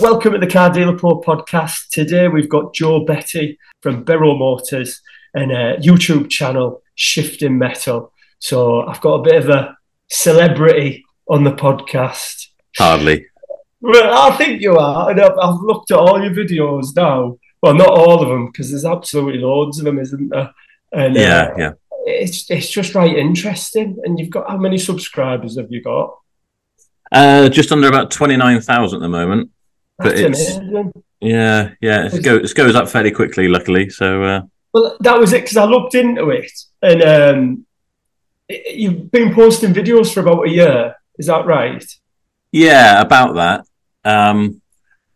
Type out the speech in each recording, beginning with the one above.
Welcome to the Car Dealer Pro podcast. Today we've got Joe Betty from Berrow Motors and a YouTube channel, Shifting Metal. So I've got a bit of a celebrity on the podcast. Hardly. Well, I think you are. And I've, I've looked at all your videos now. Well, not all of them because there's absolutely loads of them, isn't there? And, Yeah, uh, yeah. It's it's just right interesting. And you've got how many subscribers have you got? Uh, just under about twenty nine thousand at the moment. But That's it's- amazing. Yeah, yeah. It goes it goes up fairly quickly, luckily. So uh, Well, that was it because I looked into it, and um, it- you've been posting videos for about a year. Is that right? yeah, about that. Um,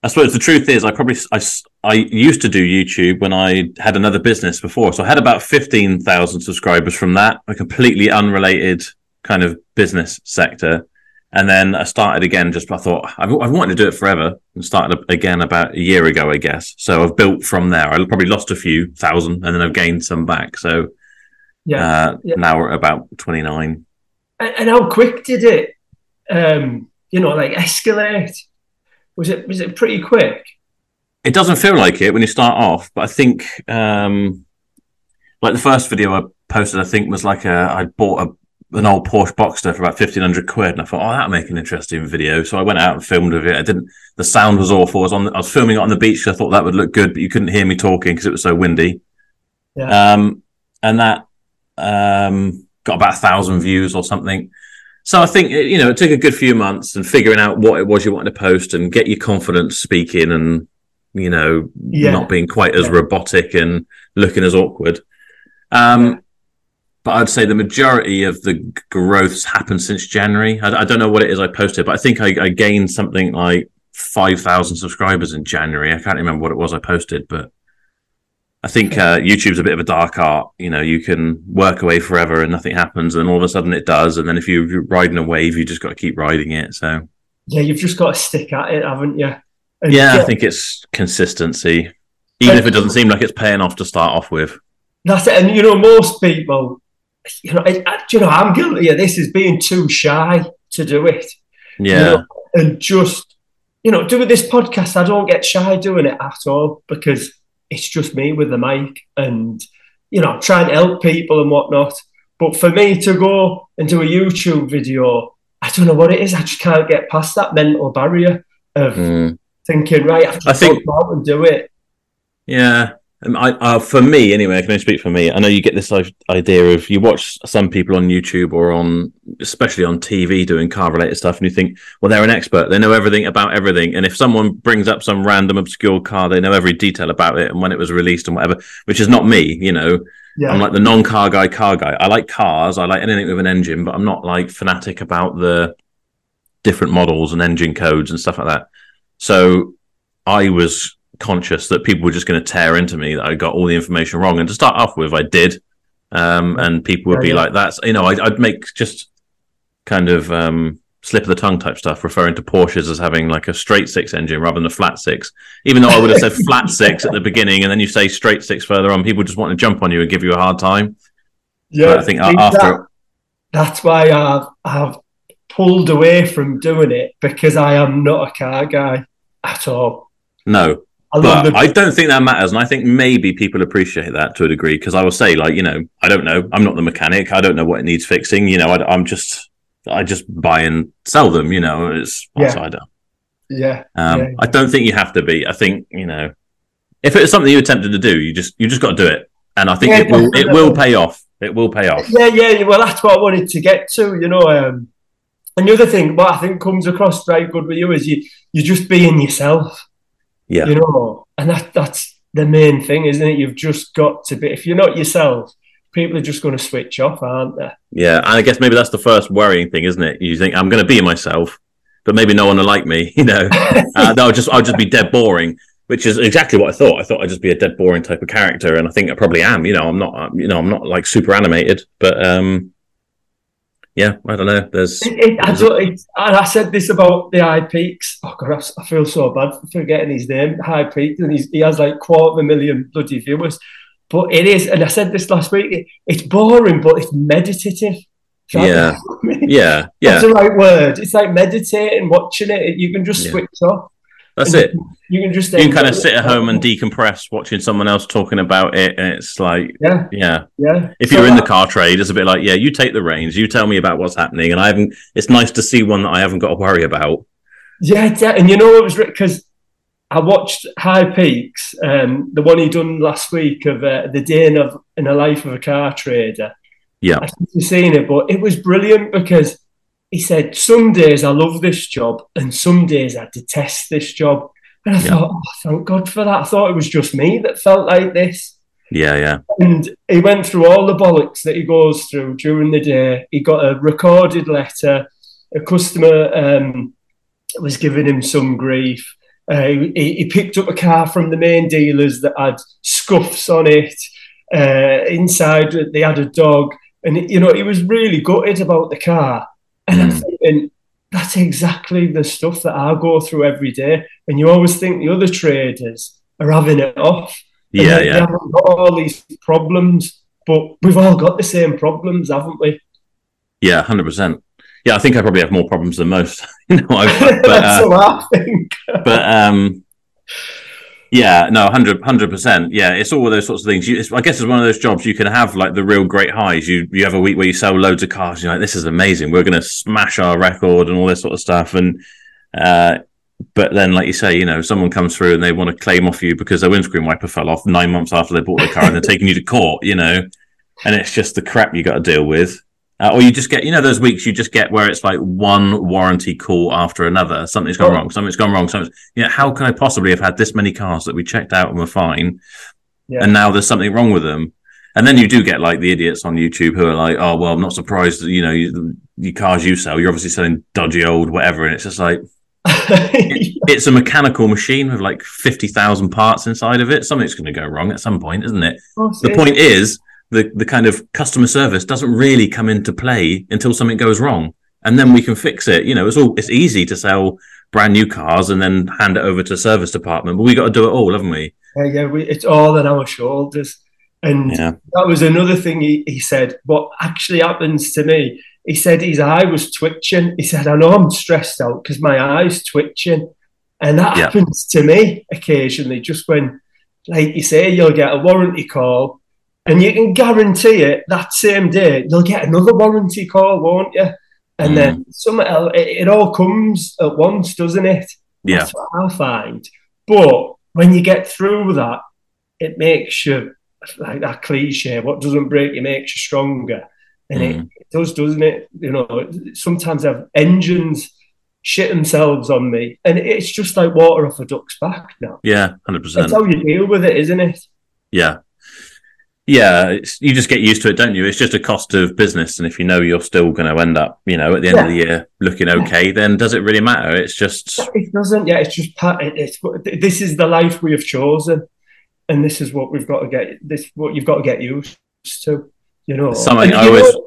I suppose the truth is, I probably I, I used to do YouTube when I had another business before, so I had about fifteen thousand subscribers from that, a completely unrelated kind of business sector. And then I started again. Just I thought I've, I've wanted to do it forever, and started again about a year ago, I guess. So I've built from there. I probably lost a few thousand, and then I've gained some back. So Yeah. uh, yeah. now we're at about twenty nine. and, and how quick did it, um, you know, like escalate? Was it was it pretty quick? it doesn't feel like it when you start off, but I think um like the first video I posted, I think was like a I bought a an old Porsche Boxster for about fifteen hundred quid, and I thought, oh, that'll make an interesting video. So I went out and filmed with it. I didn't. The sound was awful. I was on. The, I was filming it on the beach. 'cause I thought that would look good, but you couldn't hear me talking because it was so windy. Yeah. Um, and that um got about a thousand views or something. So I think it- you know it took a good few months and figuring out what it was you wanted to post and get your confidence speaking and you know Yeah. not being quite as Yeah. robotic and looking as awkward. Um. But I'd say the majority of the growth's happened since January. I, I don't know what it is I posted, but I think I, I gained something like five thousand subscribers in January. I can't remember what it was I posted, but I think uh, YouTube's a bit of a dark art. You know, you can work away forever and nothing happens, and all of a sudden it does. And then if you- you're riding a wave, you just got to keep riding it. So Yeah, you've just got to stick at it, haven't you? And yeah, I think it's consistency, even if it doesn't seem like it's paying off to start off with. That's it. And you know, most people, you know, I, I- you know, I'm guilty of this is being too shy to do it. you Yeah, know, and just you know doing this podcast i don't get shy doing it at all because it's just me with the mic and you know trying to help people and whatnot but for me to go and do a youtube video i don't know what it is i just can't get past that mental barrier of Mm. thinking right i I think- go out and do it yeah. Um, I, uh, for me, anyway, I can only speak for me. I know you get this idea of you watch some people on YouTube or on, especially on TV, doing car related stuff, and you think, well, they're an expert. They know everything about everything. And if someone brings up some random obscure car, they know every detail about it and when it was released and whatever. Which is not me. You know, yeah I'm like the non-car guy, car guy. I like cars. I like anything with an engine, but I'm not like fanatic about the different models and engine codes and stuff like that. So I was conscious that people were just going to tear into me that I got all the information wrong. And to start off with, I did. Um, and people would be like, "That's you know," I'd, I'd make just kind of um, slip of the tongue type stuff, referring to Porsches as having like a straight six engine rather than a flat six. Even though I would have said flat six at the beginning, and then you say straight six further on, people just want to jump on you and give you a hard time. yeah But I think after that- that's why i've i've pulled away from doing it because i am not a car guy at all no, I but the I don't think that matters, and I think maybe people appreciate that to a degree because I will say, like, you know, I don't know, I'm not the mechanic, I don't know what it needs fixing, you know, I, am just, I just buy and sell them, you know, it's Yeah. I do. yeah Um, Yeah. I don't think you have to be. I think you know, if it's something you attempted to do, you just you just got to do it, and I think Yeah, it will it will pay off. It will pay off. Yeah, yeah. Well, that's what I wanted to get to. You know, um, and the other thing, what I think comes across very good with you is you you just being yourself. Yeah. You know, and that that's the main thing, isn't it? You've just got to be. If you're not yourself, people are just going to switch off, aren't they? Yeah, and I guess maybe that's the first worrying thing, isn't it? You think I'm going to be myself, but maybe no one will like me. You know, uh, I'll just I'll just be dead boring, which is exactly what I thought. I thought I'd just be a dead boring type of character, and I think I probably am. You know, I'm not. um, You know, I'm not like super animated, but um, yeah, I don't know. There's It, it, I don't, it, and I said this about the High Peaks. Oh God, I, I feel so bad for forgetting his name. High Peaks, and he's, he has like quarter of a million bloody viewers. But it is, and I said this last week. It, it's boring, but it's meditative. Is that- Yeah. yeah, yeah. That's the right word. It's like meditating, watching it. You can just Yeah. switch off. That's it. You can just You can kind of sit at home and decompress watching someone else talking about it. And it's like, yeah, yeah. yeah. If So you're in the car trade, it's a bit like, yeah, you take the reins, you tell me about what's happening. And I haven't, it's nice to see one that I haven't got to worry about. Yeah, de- and you know it was because I watched High Peaks, um, the one he done last week of uh, the day in, of, in the life of a car trader. Yeah. I think you've seen it, but it was brilliant because he said some days I love this job and some days I detest this job. And I Yeah. thought, oh, thank God for that. I thought it was just me that felt like this. Yeah, yeah. And he went through all the bollocks that he goes through during the day. He got a recorded letter. A customer um, was giving him some grief. Uh, he, he picked up a car from the main dealers that had scuffs on it. Uh, inside, they had a dog. And, you know, he was really gutted about the car. And I'm Mm. thinking, that's exactly the stuff that I go through every day. And you always think the other traders are having it off. Yeah, yeah. They haven't got all these problems, but we've all got the same problems, haven't we? Yeah, 100%. Yeah, I think I probably have more problems than most. you know, I've, but, That's uh, what I think. but um yeah no 100 100% yeah it's all those sorts of things. You, i guess it's one of those jobs you can have like the real great highs. You you have a week where you sell loads of cars you're like this is amazing. We're going to smash our record and all this sort of stuff and uh but then like you say you know someone comes through and they want to claim off you because their windscreen wiper fell off nine months after they bought the car and they're taking you to court you know? And it's just the crap you got to deal with uh, or you just get, you know, those weeks you just get where it's like one warranty call after another. Something's gone Oh. wrong. Something's gone wrong. Something's, you know, how can I possibly have had this many cars that we checked out and were fine, Yeah. and now there's something wrong with them? And then you do get like the idiots on YouTube who are like, "Oh, well, I'm not surprised that you know you, the cars you sell, you're obviously selling dodgy old whatever." And it's just like it's a mechanical machine with like fifty thousand parts inside of it. Something's going to go wrong at some point, isn't it? the point is the the kind of customer service doesn't really come into play until something goes wrong and then we can fix it you know it's all it's easy to sell brand new cars and then hand it over to the service department but we got to do it all haven't we Yeah, yeah, we, it's all on our shoulders. And yeah that was another thing he, he said. What actually happens to me, he said his eye was twitching. He said, I know I'm stressed out because my eye's twitching. And that Yeah. happens to me occasionally, just when, like you say, you'll get a warranty call and you can guarantee it that same day, you'll get another warranty call, won't you? And then some it, it all comes at once, doesn't it? yeah That's what I find. But when you get through that, it makes you like that cliche. What doesn't break you makes you stronger, and it, Mm. it does, doesn't it? You know, sometimes I have engines shit themselves on me, and it's just like water off a duck's back now. yeah 100% That's how you deal with it, isn't it? yeah yeah it's, you just get used to it don't you it's just a cost of business and if you know you're still going to end up you know at the end of the year looking okay then does it really matter it's just It doesn't. Yeah, it's just It's this is the life we have chosen, and this is what we've got to get. This what you've got to get used to. You know, Something I always- know-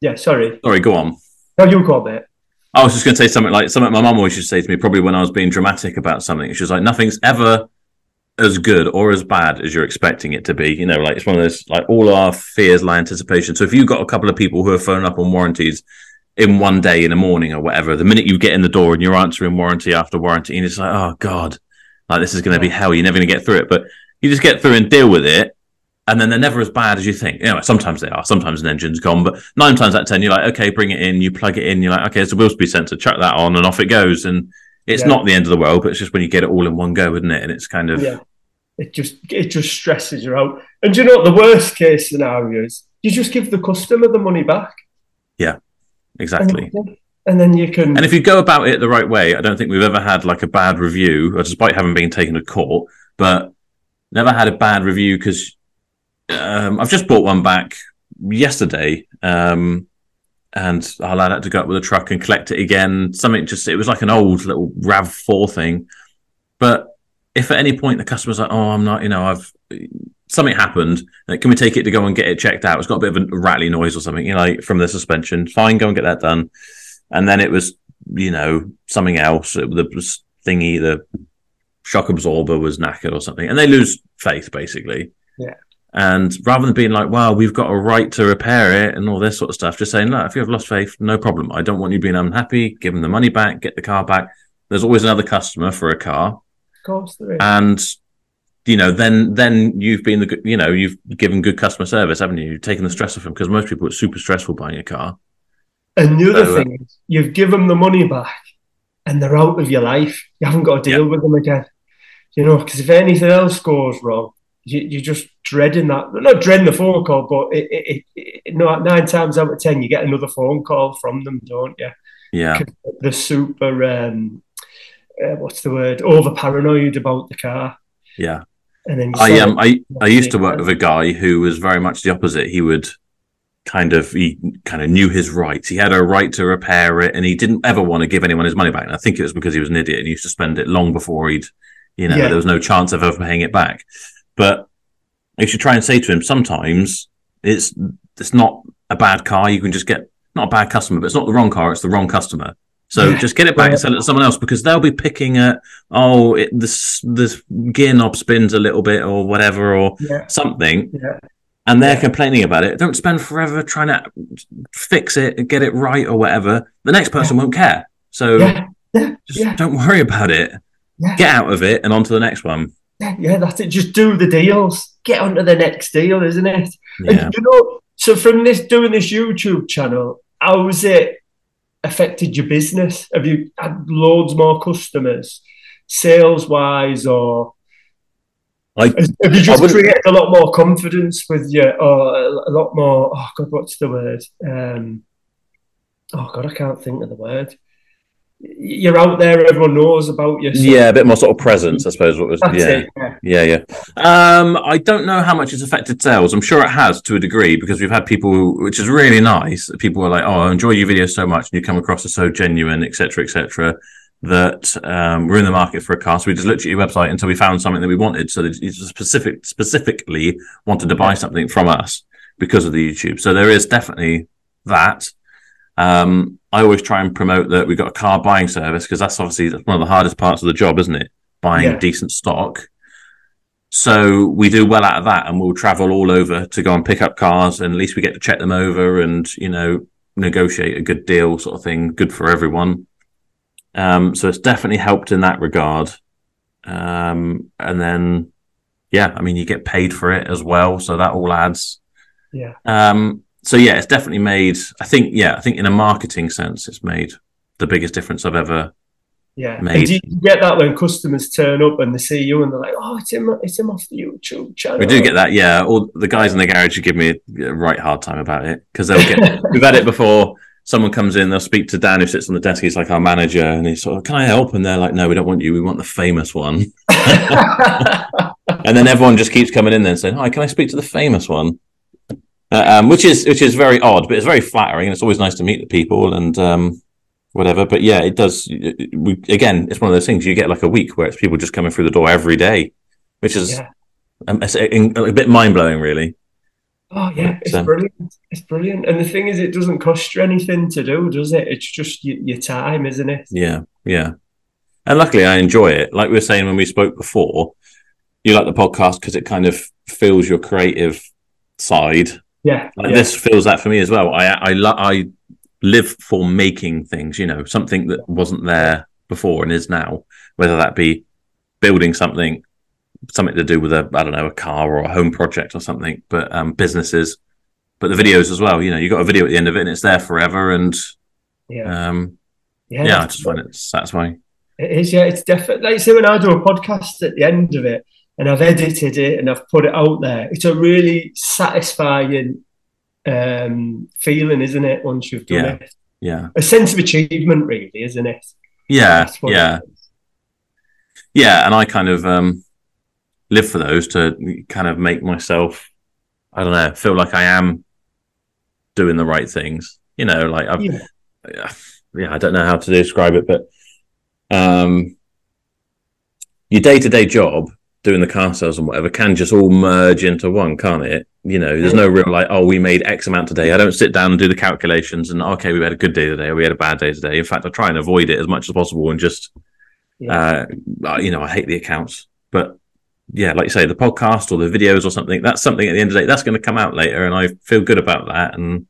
yeah, sorry. sorry go on No, you go there. I was just going to say something like something my mum always used to say to me, probably when I was being dramatic about something. She was like, "Nothing's ever as good or as bad as you're expecting it to be." You know, like it's one of those like all our fears lie anticipation. So if you've got a couple of people who are phoning up on warranties in one day in the morning or whatever, the minute you get in the door and you're answering warranty after warranty, and it's like, "Oh God, like this is going to be hell. You're never going to get through it." But you just get through and deal with it. And then they're never as bad as you think. You know, sometimes they are. Sometimes an engine's gone, but nine times out of ten, you're like, okay, bring it in. You plug it in. You're like, okay, it's a wheel speed sensor. Chuck that on, and off it goes. And it's Yeah. not the end of the world, but it's just when you get it all in one go, isn't it? And it's kind of Yeah, it just it just stresses you out. And do you know what the worst case scenario is? You just give the customer the money back, Yeah, exactly. and, and then you can. And if you go about it the right way, I don't think we've ever had like a bad review, despite having been taken to court, but never had a bad review because um, I've just bought one back yesterday. Um, and I allowed it to go up with a truck and collect it again. Something just, it was like an old little RAV4 thing. But if at any point the customer's like, oh, I'm not, you know, I've, something happened, can we take it to go and get it checked out? It's got a bit of a rattly noise or something, you know, from the suspension. Fine, go and get that done. And then it was, you know, something else. It, the thingy, the shock absorber was knackered or something. And they lose faith, basically. Yeah. And rather than being like, well, we've got a right to repair it and all this sort of stuff, just saying, look, if you have lost faith, no problem. I don't want you being unhappy. Give them the money back, get the car back. There's always another customer for a car, Of course, there is. and you know, then then you've been the you know you've given good customer service, haven't you? You've taken the stress off them because most people it's super stressful buying a car. And the other So, uh, thing is, you've given them the money back, and they're out of your life. You haven't got to deal with them again. You know, because if anything else goes wrong, you, you're just dreading that. Not dreading the phone call, but it, it, it, it, no, nine times out of ten, you get another phone call from them, don't you? Yeah, They're super. Um, uh, what's the word? Over paranoid about the car, yeah. and then I sort um I I used to work with a guy who was very much the opposite. He would kind of he kind of knew his rights. He had a right to repair it, and he didn't ever want to give anyone his money back. And I think it was because he was an idiot and he used to spend it long before he'd, you know, Yeah. there was no chance of ever paying it back. But you should try and say to him sometimes it's it's not a bad car. You can just get not a bad customer, but it's not the wrong car. It's the wrong customer. So Yeah. just get it back and sell it to someone else because they'll be picking at oh it, this this gear knob spins a little bit or whatever or yeah, something yeah, and they're complaining about it. Don't spend forever trying to fix it and get it right or whatever. The next person won't care. So just don't worry about it. Get out of it and on to the next one. Yeah, that's it. Just do the deals. Get onto the next deal, isn't it? Yeah. And you know, so from this doing this YouTube channel, how's it affected your business? Have you had loads more customers, sales wise, or I- have you just created a lot more confidence with you, or a, a lot more? Oh God, what's the word? Um, oh God, I can't think of the word. You're out there, everyone knows about you. so Yeah, a bit more sort of presence, I suppose. What was yeah. it. Yeah. Yeah, yeah. Um, I don't know how much it's affected sales. I'm sure it has to a degree because we've had people, who- which is really nice. People are like, "Oh, I enjoy your videos so much, and you come across as so genuine, etc., etc." That um, we're in the market for a car, so we just looked at your website until we found something that we wanted. So you specific, specifically wanted to buy something from us because of the YouTube. So there is definitely that. Um, I always try and promote that we've got a car buying service because that's obviously one of the hardest parts of the job, isn't it? Buying Yeah. decent stock. So we do well out of that, and we'll travel all over to go and pick up cars, and at least we get to check them over and you know negotiate a good deal, sort of thing, good for everyone. Um, so it's definitely helped in that regard. Um, and then, yeah, I mean, you get paid for it as well, so that all adds. Yeah. Um, so yeah, it's definitely made. I think, yeah, I think in a marketing sense, it's made the biggest difference I've ever. Yeah. made. And do you get that when customers turn up and they see you and they're like, oh, it's him, it's him off the YouTube channel. We do get that, yeah. All the guys in the garage who give me a right hard time about it because they'll get. we've had it before. Someone comes in, they'll speak to Dan who sits on the desk. He's like our manager, and he's sort of, "Can I help?" And they're like, "No, we don't want you. We want the famous one." and then everyone just keeps coming in there and saying, "Hi, can I speak to the famous one?" Uh, um, which is which is very odd, but it's very flattering, and it's always nice to meet the people and um, whatever. But yeah, it does. We again, it's one of those things. You get like a week where it's people just coming through the door every day, which is Yeah. um, a, a bit mind blowing, really. Oh yeah, it's So- brilliant. It's brilliant. And the thing is, it doesn't cost you anything to do, does it? It's just your, your time, isn't it? Yeah, yeah. And luckily, I enjoy it. Like we were saying when we spoke before, you like the podcast because it kind of fills your creative side. Yeah. Like yeah. this fills that for me as well. I I lo- I live for making things. You know, something that wasn't there before and is now. Whether that be building something, something to do with a I don't know a car or a home project or something, but um, businesses. But the videos as well. You know, you got a video at the end of it and it's there forever. And Yeah. um, Yeah. yeah, I just find it satisfying. It is, yeah. It's definitely like say when I do a podcast at the end of it and I've edited it and I've put it out there, it's a really satisfying um, feeling, isn't it? Once you've done Yeah. it, Yeah. a sense of achievement, really, isn't it? Yeah, yeah, yeah. And I kind of um, live for those to kind of make myself, I don't know, feel like I am doing the right things. You know, like I've, Yeah. yeah, I don't know how to describe it, but um, your day to day job doing the car sales and whatever can just all merge into one, can't it? You know, there's no real like, oh, we made X amount today. I don't sit down and do the calculations and okay, we had a good day today, or we had a bad day today. In fact, I try and avoid it as much as possible and just Yeah. uh, you know, I hate the accounts, but yeah, like you say, the podcast or the videos or something, that's something at the end of the day, that's going to come out later. And I feel good about that. And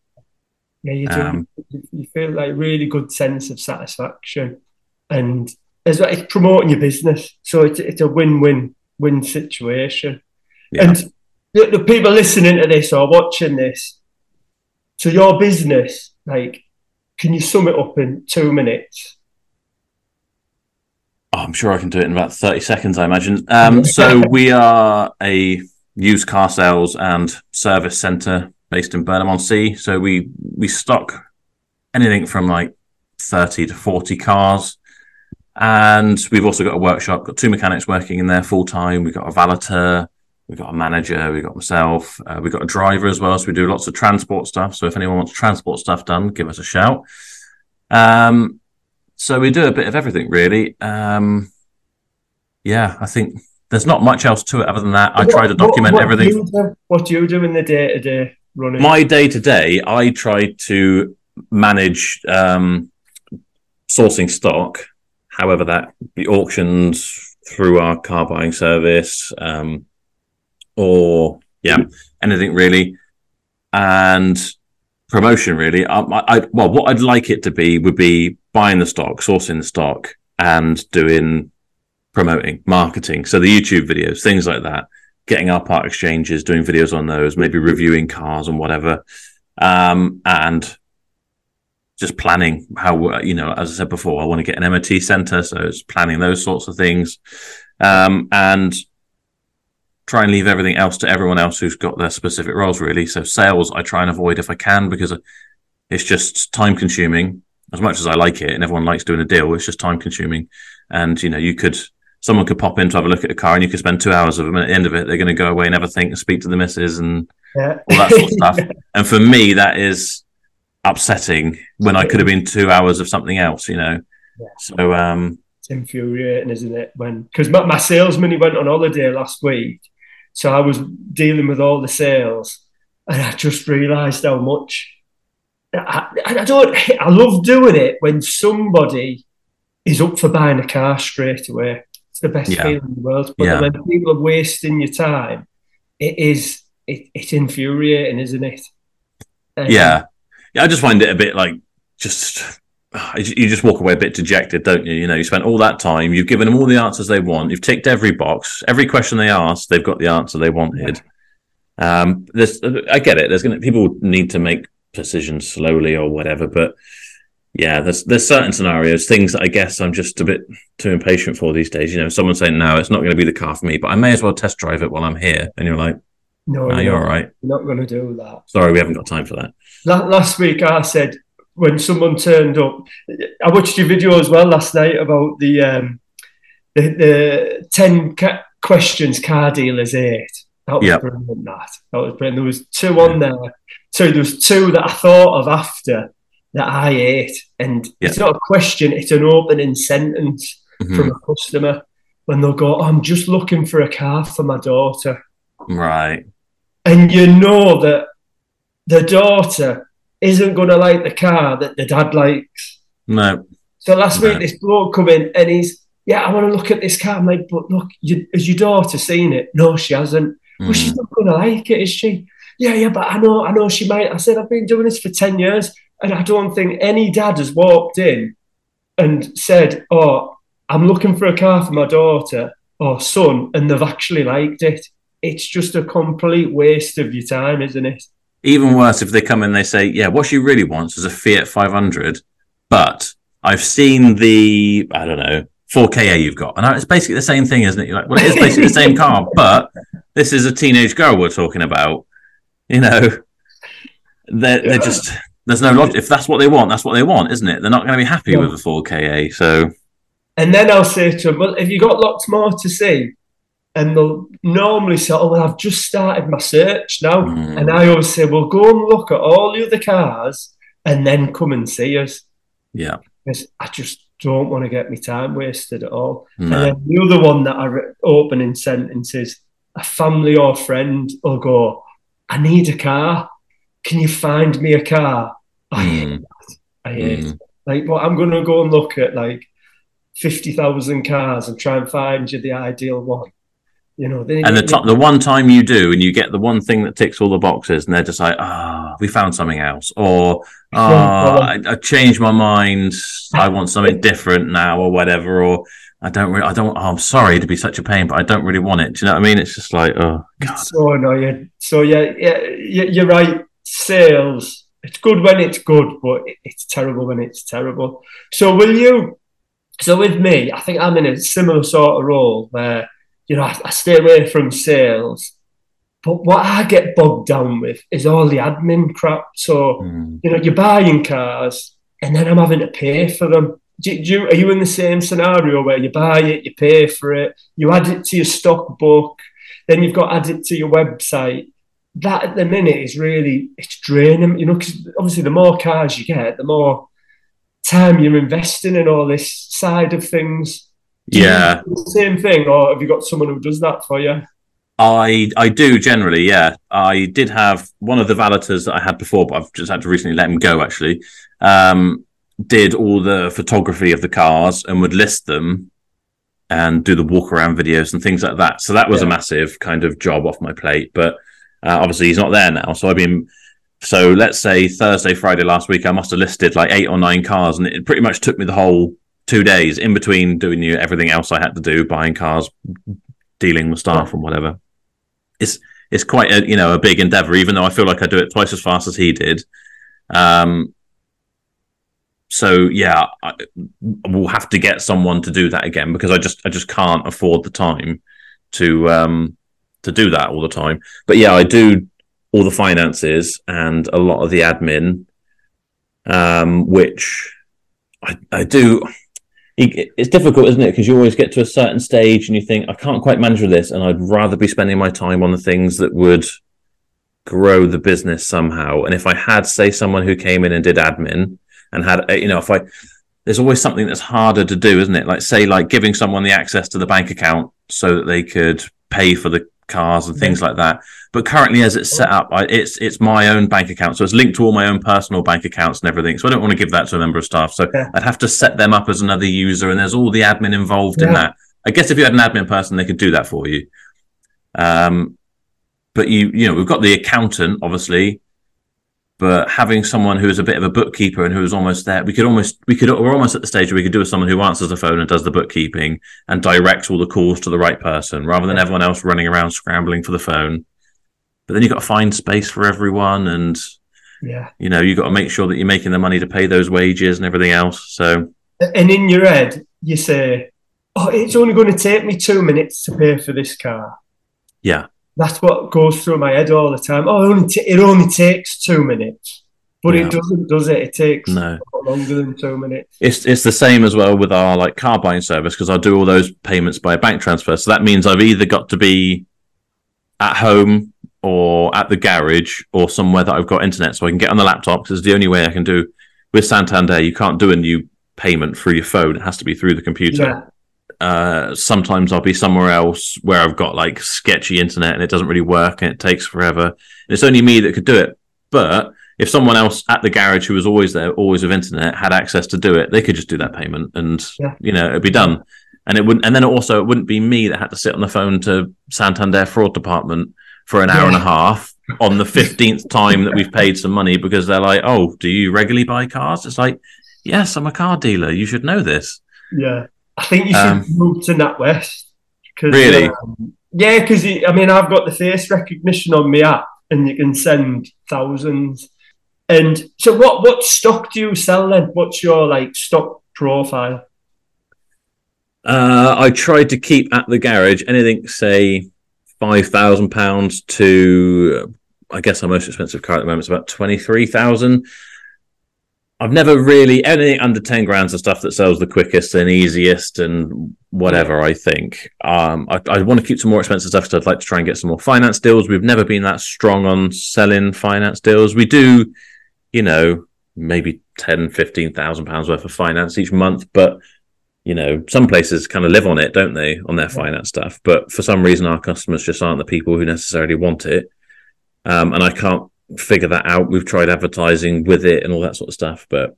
Yeah, you do. Um, you feel like really good sense of satisfaction, and as well, it's promoting your business. So it's it's a win win win situation. Yeah. And the, the people listening to this or watching this, to your business, like, can you sum it up in two minutes? Oh, I'm sure I can do it in about 30 seconds, I imagine. Um, so we are a used car sales and service center based in Burnham on Sea. So we we stock anything from like 30 to 40 cars. And we've also got a workshop, got two mechanics working in there full time. We've got a valeter, we've got a manager, we've got myself, uh, we've got a driver as well. So we do lots of transport stuff. So if anyone wants transport stuff done, give us a shout. Um, so we do a bit of everything really. Um, yeah, I think there's not much else to it other than that. I try to document what, what everything. Do you do, what do you do in the day to day running? My day to day, I try to manage um, sourcing stock, however that be auctions through our car buying service, um, or yeah, anything really, and promotion really. I, I, well, what I'd like it to be would be buying the stock, sourcing the stock, and doing promoting, marketing. So the YouTube videos, things like that, getting our part exchanges, doing videos on those, maybe reviewing cars and whatever, um, and just planning how you know, as I said before, I want to get an MOT center, so it's planning those sorts of things, um, and try and leave everything else to everyone else who's got their specific roles. Really, so sales I try and avoid if I can because it's just time consuming. As much as I like it, and everyone likes doing a deal, it's just time consuming, and you know you could someone could pop in to have a look at a car and you could spend two hours of them. At the end of it, they're going to go away and never think and speak to the missus and yeah. all that sort of stuff. And for me, that is upsetting when I could have been two hours of something else, you know. Yeah. So um it's infuriating, isn't it? When because my, my salesman he went on holiday last week, so I was dealing with all the sales, and I just realised how much. I, I don't. I love doing it when somebody is up for buying a car straight away. It's the best Yeah. feeling in the world. But Yeah. when people are wasting your time, it is. It, it's infuriating, isn't it? Um, yeah. Yeah, I just find it a bit like just you just walk away a bit dejected, don't you? You know, you spent all that time, you've given them all the answers they want, you've ticked every box, every question they asked, they've got the answer they wanted. Um, there's, I get it. There's gonna people need to make decisions slowly or whatever, but yeah, there's there's certain scenarios, things that I guess I'm just a bit too impatient for these days. You know, someone saying no, it's not going to be the car for me, but I may as well test drive it while I'm here, and you're like, No, no, you're you're all right. not going to do that. Sorry, we haven't got time for that. La- last week I said when someone turned up, I watched your video as well last night about the um, the, the ten ca- questions car dealers ate. That was Yep. brilliant. That that was brilliant. There was two on there. So there was two that I thought of after that I ate, and it's not a question; it's an opening sentence Mhm. from a customer when they'll go, oh, "I'm just looking for a car for my daughter." Right. and you know that the daughter isn't going to like the car that the dad likes. No. So last No. week, this bloke come in and he's, yeah, I want to look at this car. I'm like, but look, you, has your daughter seen it? No, she hasn't. Well, she's Mm. not going to like it, is she? Yeah, yeah, but I know, I know she might. I said, I've been doing this for 10 years and I don't think any dad has walked in and said, oh, I'm looking for a car for my daughter or son, and they've actually liked it. It's just a complete waste of your time, isn't it? Even worse if they come in, they say, "Yeah, what she really wants is a Fiat 500," but I've seen the I don't know Ford Ka you've got, and it's basically the same thing, isn't it? You're like, well, it is basically the same car, but this is a teenage girl we're talking about. You know, they're they're just there's no logic. If that's what they want, that's what they want, isn't it? They're not going to be happy Yeah. with a Ford Ka. So And then I'll say to them, well, have you got lots more to see? And they'll normally say, oh, well, I've just started my search now. Mm. And I always say, well, go and look at all the other cars and then come and see us. yeah, Because I just don't want to get my time wasted at all. And then the other one that I re- open in sentences, a family or friend will go, I need a car. Can you find me a car? I hate Mm. that. I hate Mm. Like, well, I'm going to go and look at like 50,000 cars and try and find you the ideal one. You know, And the the one time you do, and you get the one thing that ticks all the boxes, and they're just like, ah, we found something else, or ah, I, I changed my mind, I want something different now, or whatever, or I don't really, I don't, oh, I'm sorry to be such a pain, but I don't really want it. Do you know what I mean? It's just like, oh god, so annoying. So yeah, yeah, you- you're right. Sales, it's good when it's good, but it's terrible when it's terrible. So will you? So with me, I think I'm in a similar sort of role where you know I, I stay away from sales, but what I get bogged down with is all the admin crap. So Mm. you know you're buying cars, and then I'm having to pay for them. Do, do you, are you in the same scenario where you buy it, you pay for it, you add it to your stock book, then you've got to add it to your website? That at the minute is really it's draining. You know, because obviously the more cars you get, the more time you're investing in all this side of things. Yeah. same thing, or have you got someone who does that for you? I I do generally, yeah. I did have one of the valeters that I had before, but I've just had to recently let him go. Actually, um, did all the photography of the cars and would list them and do the walk around videos and things like that. So that was a massive kind of job off my plate. But uh, obviously, he's not there now. So I've been. So let's say Thursday, Friday last week, I must have listed like eight or nine cars, and it pretty much took me the whole two days in between doing you everything else I had to do, buying cars, dealing with staff, and whatever. It's it's quite a you know a big endeavor even though i feel like i do it twice as fast as he did. Um so yeah I, we'll have to get someone to do that again because i just i just can't afford the time to um to do that all the time. But yeah i do all the finances and a lot of the admin um which i i do it's difficult, isn't it? Because you always get to a certain stage and you think, I can't quite manage with this, and I'd rather be spending my time on the things that would grow the business somehow. And if I had, say, someone who came in and did admin and had, uh, you know, if I, there's always something that's harder to do, isn't it? Like, say, like giving someone the access to the bank account so that they could pay for the cars and things like that. But currently, as it's set up, I, it's it's my own bank account, so it's linked to all my own personal bank accounts and everything. So I don't want to give that to a member of staff. So Yeah. I'd have to set them up as another user, and there's all the admin involved in that. I guess if you had an admin person, they could do that for you. Um, but you you know we've got the accountant obviously, but having someone who is a bit of a bookkeeper and who is almost there, we could almost we could we're almost at the stage where we could do with someone who answers the phone and does the bookkeeping and directs all the calls to the right person rather than everyone else running around scrambling for the phone. But then you've got to find space for everyone, and Yeah. you know you've got to make sure that you're making the money to pay those wages and everything else. So And in your head, you say, "Oh, it's only going to take me two minutes to pay for this car." yeah, That's what goes through my head all the time. Oh, it only, ta- it only takes two minutes, but Yeah. it doesn't, does it? It takes no. longer than two minutes. It's it's the same as well with our like car buying service because I do all those payments by bank transfer. So that means I've either got to be at home or at the garage or somewhere that I've got internet so I can get on the laptop because it's the only way I can do with Santander. You can't do a new payment through your phone; it has to be through the computer. Yeah, Uh, sometimes I'll be somewhere else where I've got like sketchy internet and it doesn't really work and it takes forever. And it's only me that could do it. But if someone else at the garage who was always there, always with internet, had access to do it, they could just do that payment and Yeah. you know it'd be done. And it wouldn't. And then also it wouldn't be me that had to sit on the phone to Santander fraud department for an hour and a half on the fifteenth time that we've paid some money because they're like, "Oh, do you regularly buy cars?" It's like, "Yes, I'm a car dealer. You should know this." yeah. I think you should Um, move to NatWest. 'cause, Really? um, yeah, because I mean, I've got the face recognition on my app, and you can send thousands. And so, what what stock do you sell then? What's your like stock profile? Uh, I tried to keep at the garage anything, say five thousand pounds to, I guess our most expensive car at the moment is about twenty three thousand. I've never really anything under ten grand's of stuff that sells the quickest and easiest and whatever. I think um, I, I want to keep some more expensive stuff because I'd like to try and get some more finance deals. We've never been that strong on selling finance deals. We do, you know, maybe ten, fifteen thousand pounds worth of finance each month, but you know, some places kind of live on it, don't they, on their finance stuff? But for some reason, our customers just aren't the people who necessarily want it. Um, and I can't figure that out. We've tried advertising with it and all that sort of stuff, but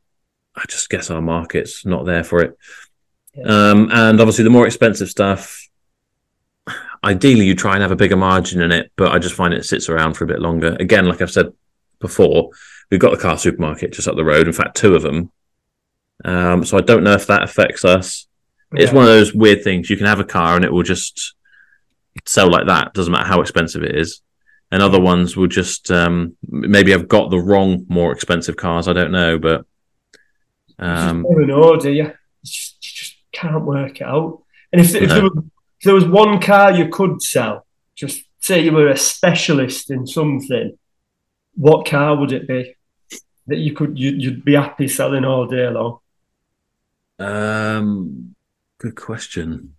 I just guess our market's not there for it. Yeah. Um, and obviously, the more expensive stuff, ideally you try and have a bigger margin in it, but I just find it sits around for a bit longer. Again, like I've said before, we've got the car supermarket just up the road. In fact, two of them. Um, so I don't know if that affects us. It's one of those weird things. You can have a car and it will just sell like that. Doesn't matter how expensive it is. And other ones will just um, maybe have got the wrong, more expensive cars. I don't know, but um, never know, do you? Just, you just can't work it out. And if, if, No. there was, if there was one car you could sell, just say you were a specialist in something, what car would it be that you could you, you'd be happy selling all day long? Um, good question.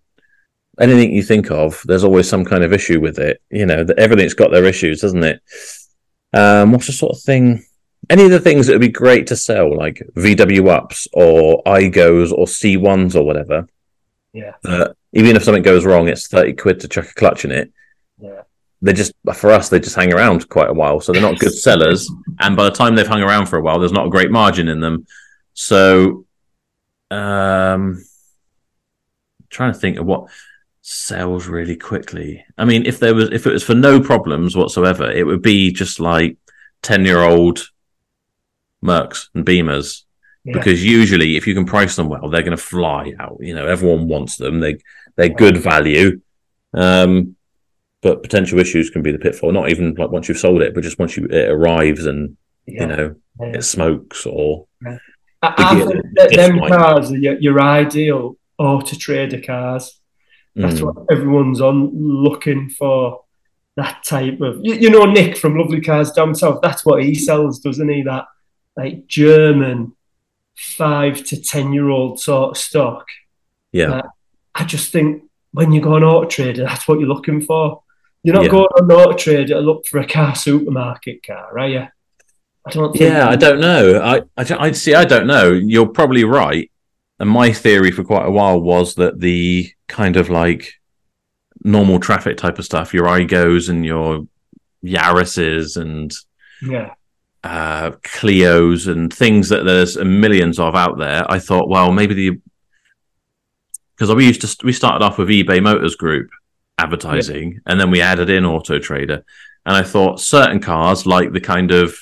Anything you think of, there's always some kind of issue with it. You know, that everything's got their issues, doesn't it? Um, what's the sort of thing? Any of the things that would be great to sell, like VW ups or Aygos or C1s or whatever. Yeah. Uh, even if something goes wrong, it's 30 quid to chuck a clutch in it. Yeah. They just, for us, they just hang around quite a while. So they're not good sellers. And by the time they've hung around for a while, there's not a great margin in them. So, um, trying to think of what sells really quickly. I mean, if there was, if it was for no problems whatsoever, it would be just like 10 year old Mercs and Beamers. Yeah. Because usually, if you can price them well, they're going to fly out. You know, everyone wants them. They they're good value, um, but potential issues can be the pitfall. Not even like once you've sold it, but just once you it arrives and Yeah. you know Yeah. it smokes or I, I think that them cars are your, your ideal auto trader cars. That's Mm. what everyone's on looking for. That type of you, you know Nick from Lovely Cars down south. That's what he sells, doesn't he? That like German five to ten year old sort of stock. yeah. Uh, I just think when you go on Auto Trader, that's what you're looking for. You're not Yeah. going on Auto Trader to look for a car supermarket car, are you? I don't. Yeah, I don't know. I, I, I see. I don't know. You're probably right. And my theory for quite a while was that the kind of like normal traffic type of stuff, your Aygos and your Yaris's and Yeah, uh, Clios and things that there's millions of out there. I thought, well, maybe the because we used to we started off with eBay Motors Group advertising, and then we added in Auto Trader, and I thought certain cars like the kind of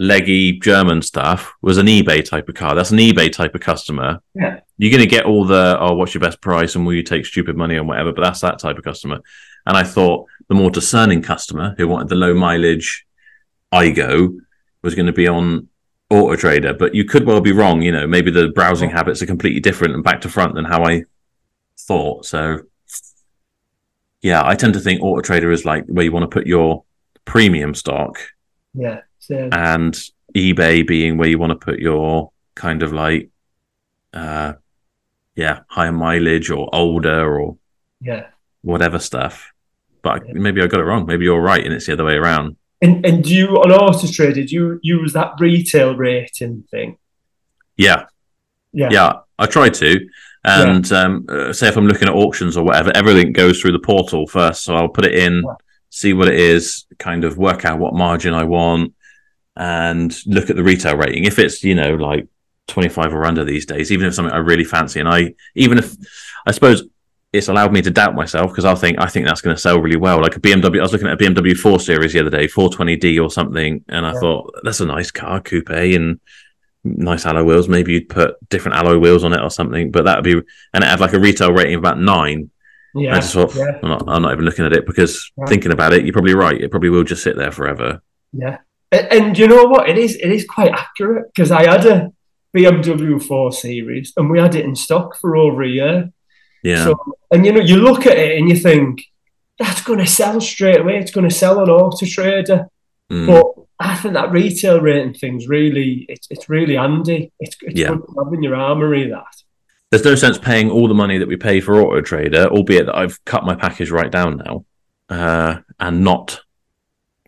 leggy German stuff was an eBay type of car. That's an eBay type of customer. Yeah. You're going to get all the oh, what's your best price, and will you take stupid money and whatever. But that's that type of customer. And I thought the more discerning customer who wanted the low mileage Aygo was going to be on Auto Trader, but you could well be wrong. You know, maybe the browsing habits are completely different and back to front than how I thought. So, yeah, I tend to think Auto Trader is like where you want to put your premium stock, yeah. So, and eBay being where you want to put your kind of like, uh, yeah, higher mileage or older or yeah. whatever stuff. But maybe I got it wrong. Maybe you're right, and it's the other way around. And and do you on Auto Trader, you use that retail rating thing? Yeah, Yeah. yeah i try to and um, uh, say if i'm looking at auctions or whatever everything goes through the portal first so i'll put it in Yeah. see what it is kind of work out what margin i want and look at the retail rating if it's you know like 25 or under these days even if something i really fancy and i even if i suppose it's allowed me to doubt myself because i think i think that's going to sell really well like a bmw i was looking at a bmw 4 series the other day 420d or something and i Yeah. thought that's a nice car coupe and nice alloy wheels. Maybe you'd put different alloy wheels on it or something, but that would be, and it had like a retail rating of about nine. Yeah. I just thought, yeah. I'm, not, I'm not even looking at it because Yeah. thinking about it, you're probably right. It probably will just sit there forever. Yeah. And, and you know what? It is it is quite accurate because I had a BMW 4 Series and we had it in stock for over a year. Yeah. So, and you know, you look at it and you think that's going to sell straight away. It's going to sell on Auto Trader. Mm. But I think that retail rating thing's really it's it's really handy. It's, it's Yeah. good having your armory that. There's no sense paying all the money that we pay for Auto Trader, albeit that I've cut my package right down now, uh, and not,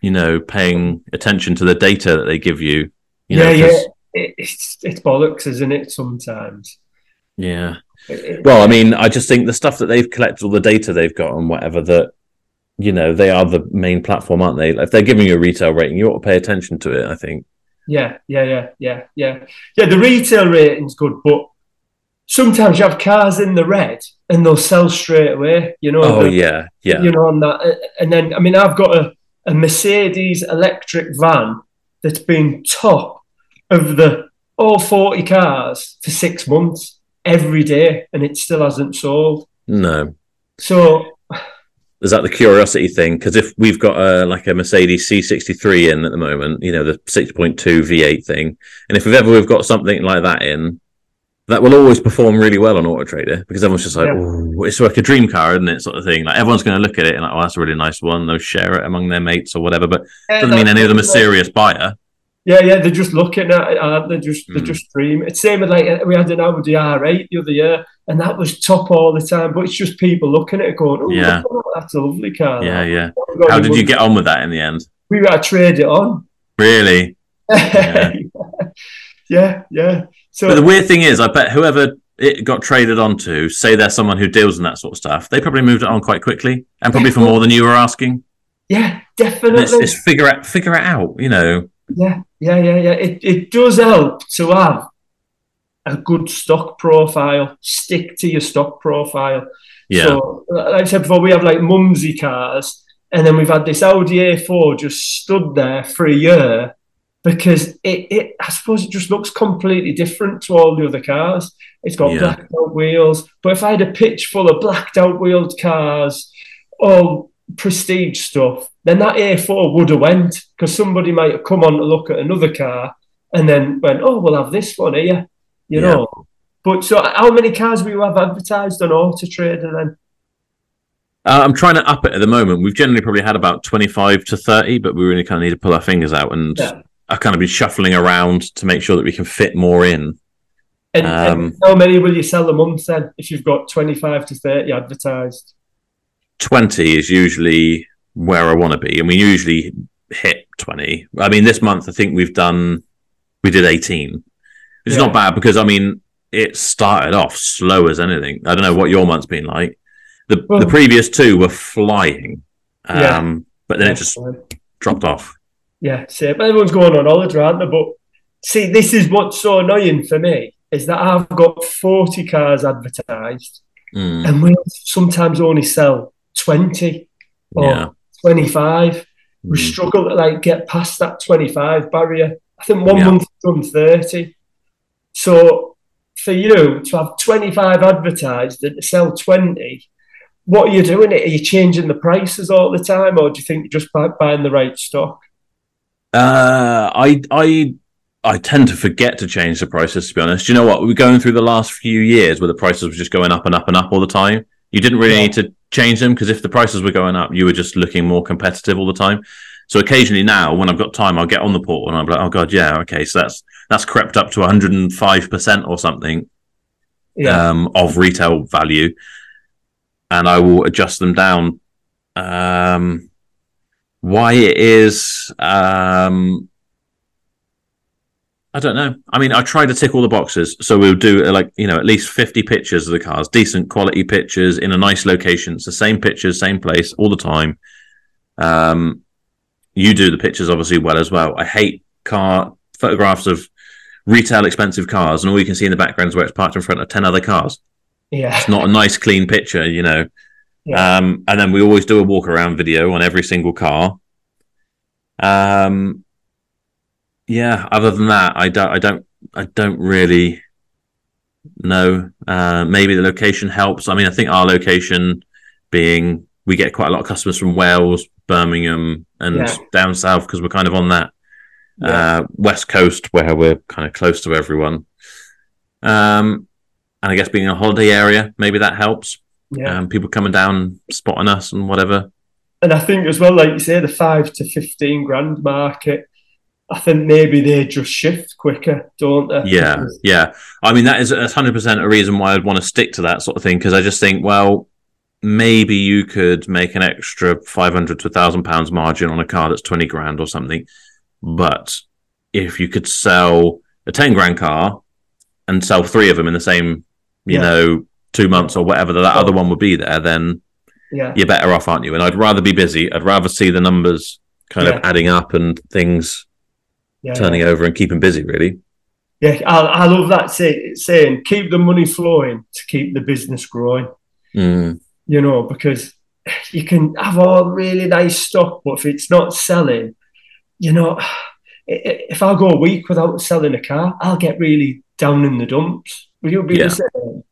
you know, paying attention to the data that they give you. you know, yeah. It's it's bollocks, isn't it? Sometimes. yeah. Well, I mean, I just think the stuff that they've collected, all the data they've got, and whatever that, you know, they are the main platform, aren't they? If they're giving you a retail rating, you ought to pay attention to it. I think. Yeah, yeah, yeah, yeah, yeah. Yeah, the retail rating's good, but sometimes you have cars in the red and they'll sell straight away. You know. Oh yeah, yeah. You know, on that, and then I mean, I've got a, a Mercedes electric van that's been top of the all forty cars for six months every day, and it still hasn't sold. No, So is that the curiosity thing? Because if we've got a like a Mercedes C63 in at the moment, you know, the 6.2 V8 thing, and if we've ever we've got something like that in, that will always perform really well on Auto Trader because everyone's just like, Yeah. oh, it's like a dream car, isn't it? Sort of thing. Like everyone's going to look at it and like, oh, that's a really nice one. They'll share it among their mates or whatever, but doesn't mean any of them are serious buyer. Yeah, yeah, they're just looking at it, aren't they? Just they Mm. just dream. It's same with like uh, we had an Audi R8 the other year, and that was top all the time. But it's just people looking at it, going, "Oh, Yeah. that's a lovely car." Yeah, yeah. How did you get on with that in the end? We got to trade it on. Really? Yeah, yeah. So But the weird thing is, I bet whoever it got traded onto, say they're someone who deals in that sort of stuff, they probably moved it on quite quickly and probably for more than you were asking. yeah, definitely. it's, it's figure out figure it out, you know. Yeah, yeah, yeah, yeah. It it does help to have a good stock profile. Stick to your stock profile. Yeah, So, uh, like I said before, we have like mumsy cars, and then we've had this Audi A4 just stood there for a year because it, it I suppose it just looks completely different to all the other cars. It's got Yeah. blacked out wheels, but if I had a pitch full of blacked out wheeled cars, all prestige stuff, then that A4 would have went because somebody might have come on to look at another car and then went, oh, we'll have this one here, you Yeah. know. But so, how many cars will you have advertised on Auto Trader then? uh, I'm trying to up it at the moment. We've generally probably had about 25 to 30, but we really kind of need to pull our fingers out and Yeah. I've kind of been shuffling around to make sure that we can fit more in. And, Um, and how many will you sell a month then if you've got 25 to 30 advertised? 20 is usually where I want to be, and we usually hit 20. I mean, this month I think we've done, we did 18, which is Yeah. not bad because I mean, it started off slow as anything. I don't know what your month's been like. The Well- the previous two were flying, um, Yeah. but then it just dropped off. Yeah, same. Everyone's going on holiday, aren't they? But see, this is what's so annoying for me is that I've got 40 cars advertised Mm, and we sometimes only sell 20 or yeah. 25. We Mm. struggle to like get past that 25 barrier. I think one Yeah. month done 30. So for you to have 25 advertised and to sell 20, what are you doing? Are you changing the prices all the time or do you think you're just buying the right stock? Uh, I I I tend to forget to change the prices. To be honest, you know what? We're going through the last few years where the prices were just going up and up and up all the time. You didn't really Yeah. need to change them because if the prices were going up, you were just looking more competitive all the time. So occasionally now, when I've got time, I'll get on the portal and I'm like, oh god, yeah, okay, so that's that's crept up to 105 percent or something Yeah. um, of retail value, and I will adjust them down. Um, why it is, um, I don't know. I mean, I try to tick all the boxes, so we'll do uh, like you know at least fifty pictures of the cars, decent quality pictures in a nice location. It's the same pictures, same place all the time. Um, you do the pictures obviously well as well. I hate car photographs of retail expensive cars, and all you can see in the background is where it's parked in front of ten other cars yeah. it's not a nice clean picture, you know. Yeah. Um, and then we always do a walk around video on every single car. Um, yeah. Other than that, I don't, I don't, I don't really know. Uh, maybe the location helps. I mean, I think our location being we get quite a lot of customers from Wales, Birmingham, and Yeah. down south because we're kind of on that Yeah. uh, west coast where we're kind of close to everyone. Um, and I guess being a holiday area, maybe that helps. Yeah. Um, people coming down, spotting us, and whatever. And I think as well, like you say, the five to fifteen grand market. I think maybe they just shift quicker, don't they? Yeah, Because- yeah. I mean, that is a hundred percent a reason why I'd want to stick to that sort of thing because I just think, well, maybe you could make an extra five hundred to thousand pounds margin on a car that's twenty grand or something, but if you could sell a ten grand car and sell three of them in the same, you Yeah. know, two months or whatever, that other one would be there, then yeah, you're better off, aren't you? And I'd rather be busy. I'd rather see the numbers kind Yeah. of adding up and things yeah, turning over and keeping busy, really. Yeah, I, I love that say, saying, keep the money flowing to keep the business growing. Mm. You know, because you can have all really nice stock, but if it's not selling, you know, if I go a week without selling a car, I'll get really down in the dumps. Will you be Yeah. the same?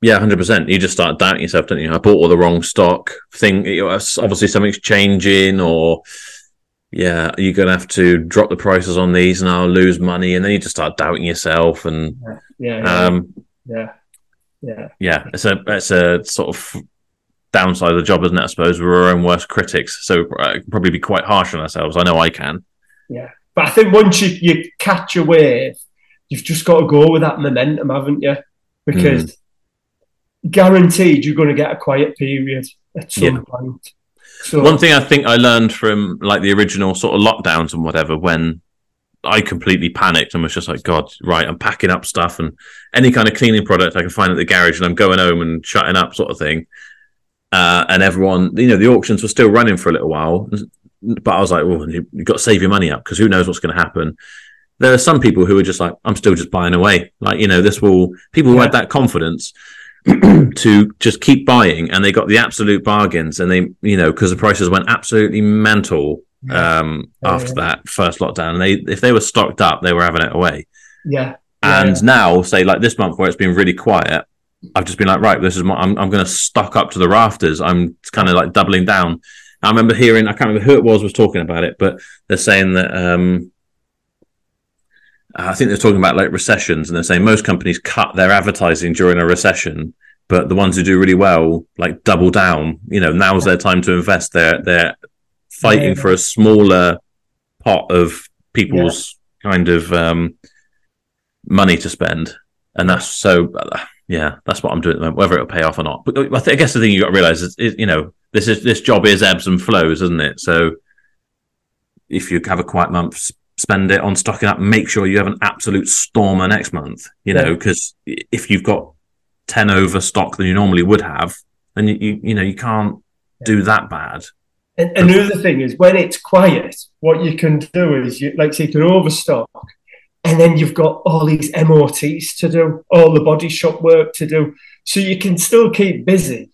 Yeah, hundred percent. You just start doubting yourself, don't you? I bought all the wrong stock. Thing, obviously something's changing, or yeah, you're gonna have to drop the prices on these, and I'll lose money, and then you just start doubting yourself, and Yeah, yeah, um, yeah, yeah. yeah, it's a it's a sort of downside of the job, isn't it? I suppose we're our own worst critics, so uh, probably be quite harsh on ourselves. I know I can. Yeah, but I think once you, you catch a wave, you've just got to go with that momentum, haven't you? Because guaranteed you're going to get a quiet period at some Yeah. point. So One thing I think I learned from like the original sort of lockdowns and whatever, when I completely panicked and was just like, God, right, I'm packing up stuff and any kind of cleaning product I can find at the garage and I'm going home and shutting up, sort of thing. Uh, and everyone, you know, the auctions were still running for a little while, but I was like, well, you- you've got to save your money up because who knows what's going to happen. There are some people who are just like, I'm still just buying away. Like, you know, this will, people who Yeah. had that confidence to just keep buying and they got the absolute bargains and they, you know, because the prices went absolutely mental um, Yeah, after yeah. that first lockdown. And they, if they were stocked up, they were having it away. yeah, And Yeah. now, say like this month where it's been really quiet, I've just been like, right, this is my, I'm, I'm going to stock up to the rafters. I'm kind of like doubling down. I remember hearing, I can't remember who it was was talking about it, but they're saying that, um, I think they're talking about like recessions and they're saying most companies cut their advertising during a recession, but the ones who do really well, like double down, you know, now's their time to invest. They're, they're fighting Yeah. for a smaller pot of people's kind of, um, money to spend. And that's so, uh, yeah, that's what I'm doing at the moment, whether it'll pay off or not. But I thi- I guess the thing you got to realize is, is, you know, this is, this job is ebbs and flows, isn't it? So if you have a quiet month, spend it on stocking up, make sure you have an absolute stormer next month, you know, Yeah. because if you've got 10 over stock than you normally would have, then you, you, you know, you can't do that bad. And another thing is when it's quiet, what you can do is you like say you can overstock, and then you've got all these MOTs to do, all the body shop work to do, so you can still keep busy.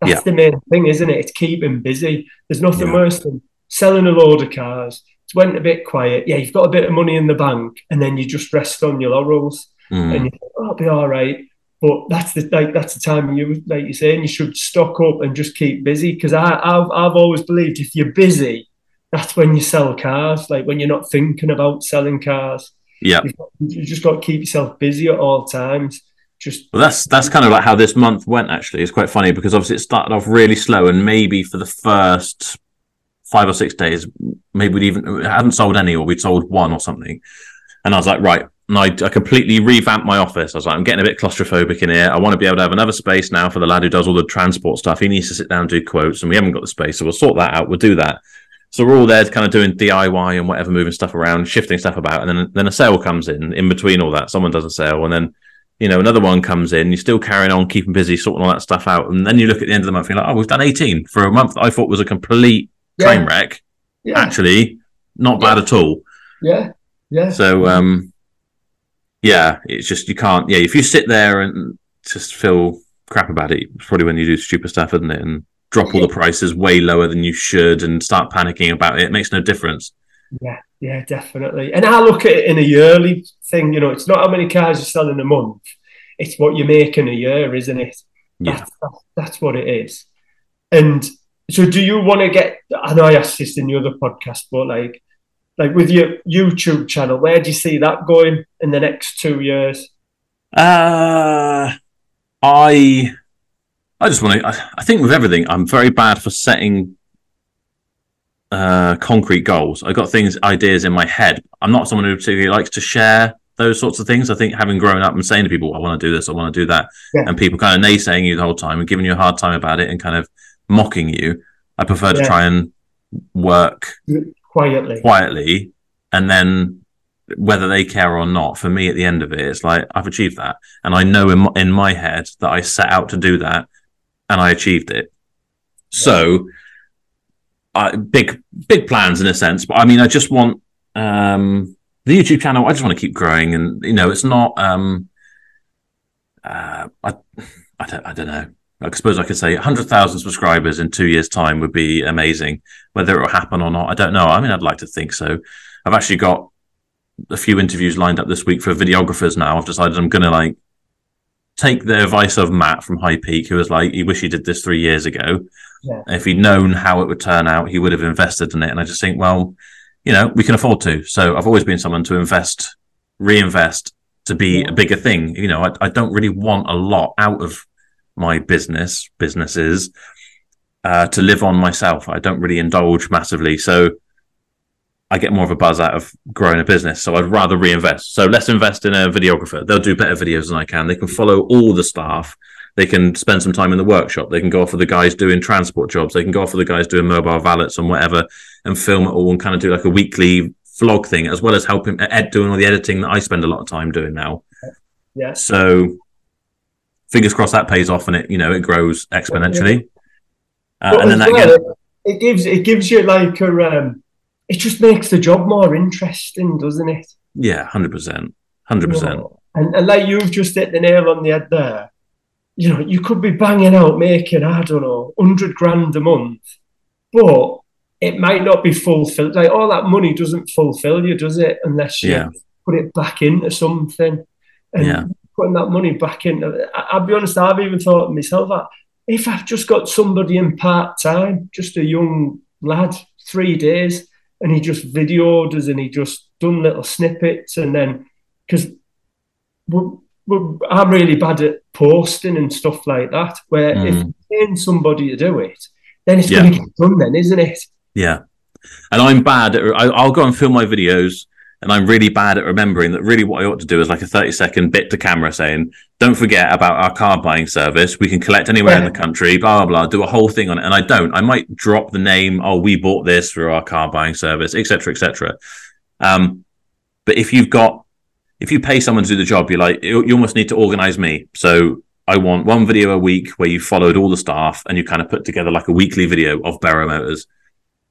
That's Yeah. the main thing, isn't it? It's keeping busy. There's nothing Yeah. worse than selling a load of cars. It went a bit quiet. Yeah, you've got a bit of money in the bank, and then you just rest on your laurels, Mm. and you think, oh, I'll be all right. But that's the like that's the time you like you're saying you should stock up and just keep busy because I I've I've always believed if you're busy, that's when you sell cars. Like when you're not thinking about selling cars, Yeah. you just got to keep yourself busy at all times. Just Well, that's that's kind of like how this month went. Actually, it's quite funny because obviously it started off really slow, and maybe for the first five or six days, maybe we'd even hadn't sold any, or we'd sold one or something. And I was like, right, and I, I completely revamped my office. I was like, I'm getting a bit claustrophobic in here. I want to be able to have another space now for the lad who does all the transport stuff. He needs to sit down and do quotes, and we haven't got the space, so we'll sort that out. We'll do that. So we're all there, kind of doing DIY and whatever, moving stuff around, shifting stuff about, and then then a sale comes in. In between all that, someone does a sale, and then you know, another one comes in, you're still carrying on, keeping busy, sorting all that stuff out. And then you look at the end of the month, you're like, oh, we've done 18 for a month I thought was a complete train wreck. yeah, Actually, not bad at all. yeah, yeah. So, um, yeah, it's just, you can't, yeah, if you sit there and just feel crap about it, it's probably when you do stupid stuff, isn't it? And drop all the prices way lower than you should and start panicking about it. It makes no difference. Yeah, yeah, definitely. And I look at it in a yearly thing. You know, it's not how many cars you sell in a month; it's what you make in a year, isn't it? Yeah. That's, that's, that's what it is. And so, do you want to get? I know I asked this in the other podcast, but like, like with your YouTube channel, where do you see that going in the next two years? Uh, I I just want to. I, I think with everything, I'm very bad for setting uh, concrete goals. I got things, ideas in my head. I'm not someone who particularly likes to share those sorts of things. I think having grown up and saying to people, "I want to do this, I want to do that," Yeah. and people kind of naysaying you the whole time and giving you a hard time about it and kind of mocking you, I prefer to try and work Quietly, quietly and then whether they care or not for me at the end of it it's like i've achieved that and i know in my, in my head that i set out to do that and i achieved it so I big big plans in a sense but i mean i just want um the YouTube channel, I just want to keep growing, and you know, it's not. Um, uh, I, I don't, I don't know. I suppose I could say 100,000 subscribers in two years' time would be amazing. Whether it will happen or not, I don't know. I mean, I'd like to think so. I've actually got a few interviews lined up this week for videographers now. I've decided I'm going to like take the advice of Matt from High Peak, who was like, he wish he did this three years ago. Yeah. If he'd known how it would turn out, he would have invested in it. And I just think, well, you know, we can afford to. So I've always been someone to invest, reinvest to be yeah. a bigger thing. You know, I, I, don't really want a lot out of my business, businesses, uh, to live on myself. I don't really indulge massively. So I get more of a buzz out of growing a business. So I'd rather reinvest. So let's invest in a videographer. They'll do better videos than I can. They can follow all the staff. They can spend some time in the workshop. They can go off with the guys doing transport jobs. They can go off with the guys doing mobile valets and whatever and film it all and kind of do like a weekly vlog thing as well as helping ed doing all the editing that I spend a lot of time doing now. Yeah. So fingers crossed that pays off and it, you know, it grows exponentially. Uh, and then that well, again, it gives, it gives you like a, um, it just makes the job more interesting, doesn't it? Yeah, hundred percent, hundred percent. And and like you've just hit the nail on the head there. You know, you could be banging out making I don't know hundred grand a month, but it might not be fulfilled. Like all that money doesn't fulfill you, does it? Unless you yeah. put it back into something. And yeah. Putting that money back in. I'll be honest, I've even thought myself that if I've just got somebody in part time, just a young lad, three days, and he just videoed us and he just done little snippets and then because I'm really bad at posting and stuff like that. Where mm. if you paying somebody to do it, then it's yeah. going to get done, then isn't it? Yeah, and I'm bad at. I'll go and film my videos and I'm really bad at remembering that really what I ought to do is like a 30 second bit to camera saying, don't forget about our car buying service. We can collect anywhere yeah. in the country, blah, blah, blah, do a whole thing on it. And I don't. I might drop the name, oh, we bought this through our car buying service, etc., etc. Um, but if you've got, if you pay someone to do the job, you're like, you, you almost need to organize me. So I want one video a week where you followed all the staff and you kind of put together like a weekly video of Berrow Motors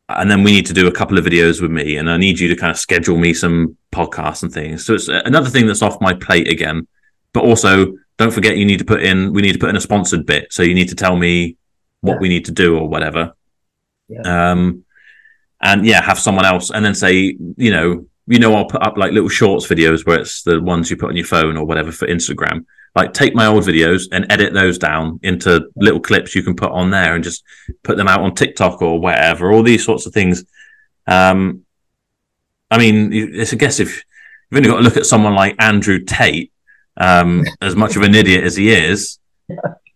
and then we need to do a couple of videos with me and i need you to kind of schedule me some podcasts and things so it's another thing that's off my plate again but also don't forget you need to put in we need to put in a sponsored bit so you need to tell me what yeah. we need to do or whatever yeah. um and yeah have someone else and then say you know you know i'll put up like little shorts videos where it's the ones you put on your phone or whatever for instagram like take my old videos and edit those down into little clips you can put on there and just put them out on TikTok or wherever, all these sorts of things. Um, I mean, it's I guess if you've only got to look at someone like Andrew Tate, um, as much of an idiot as he is,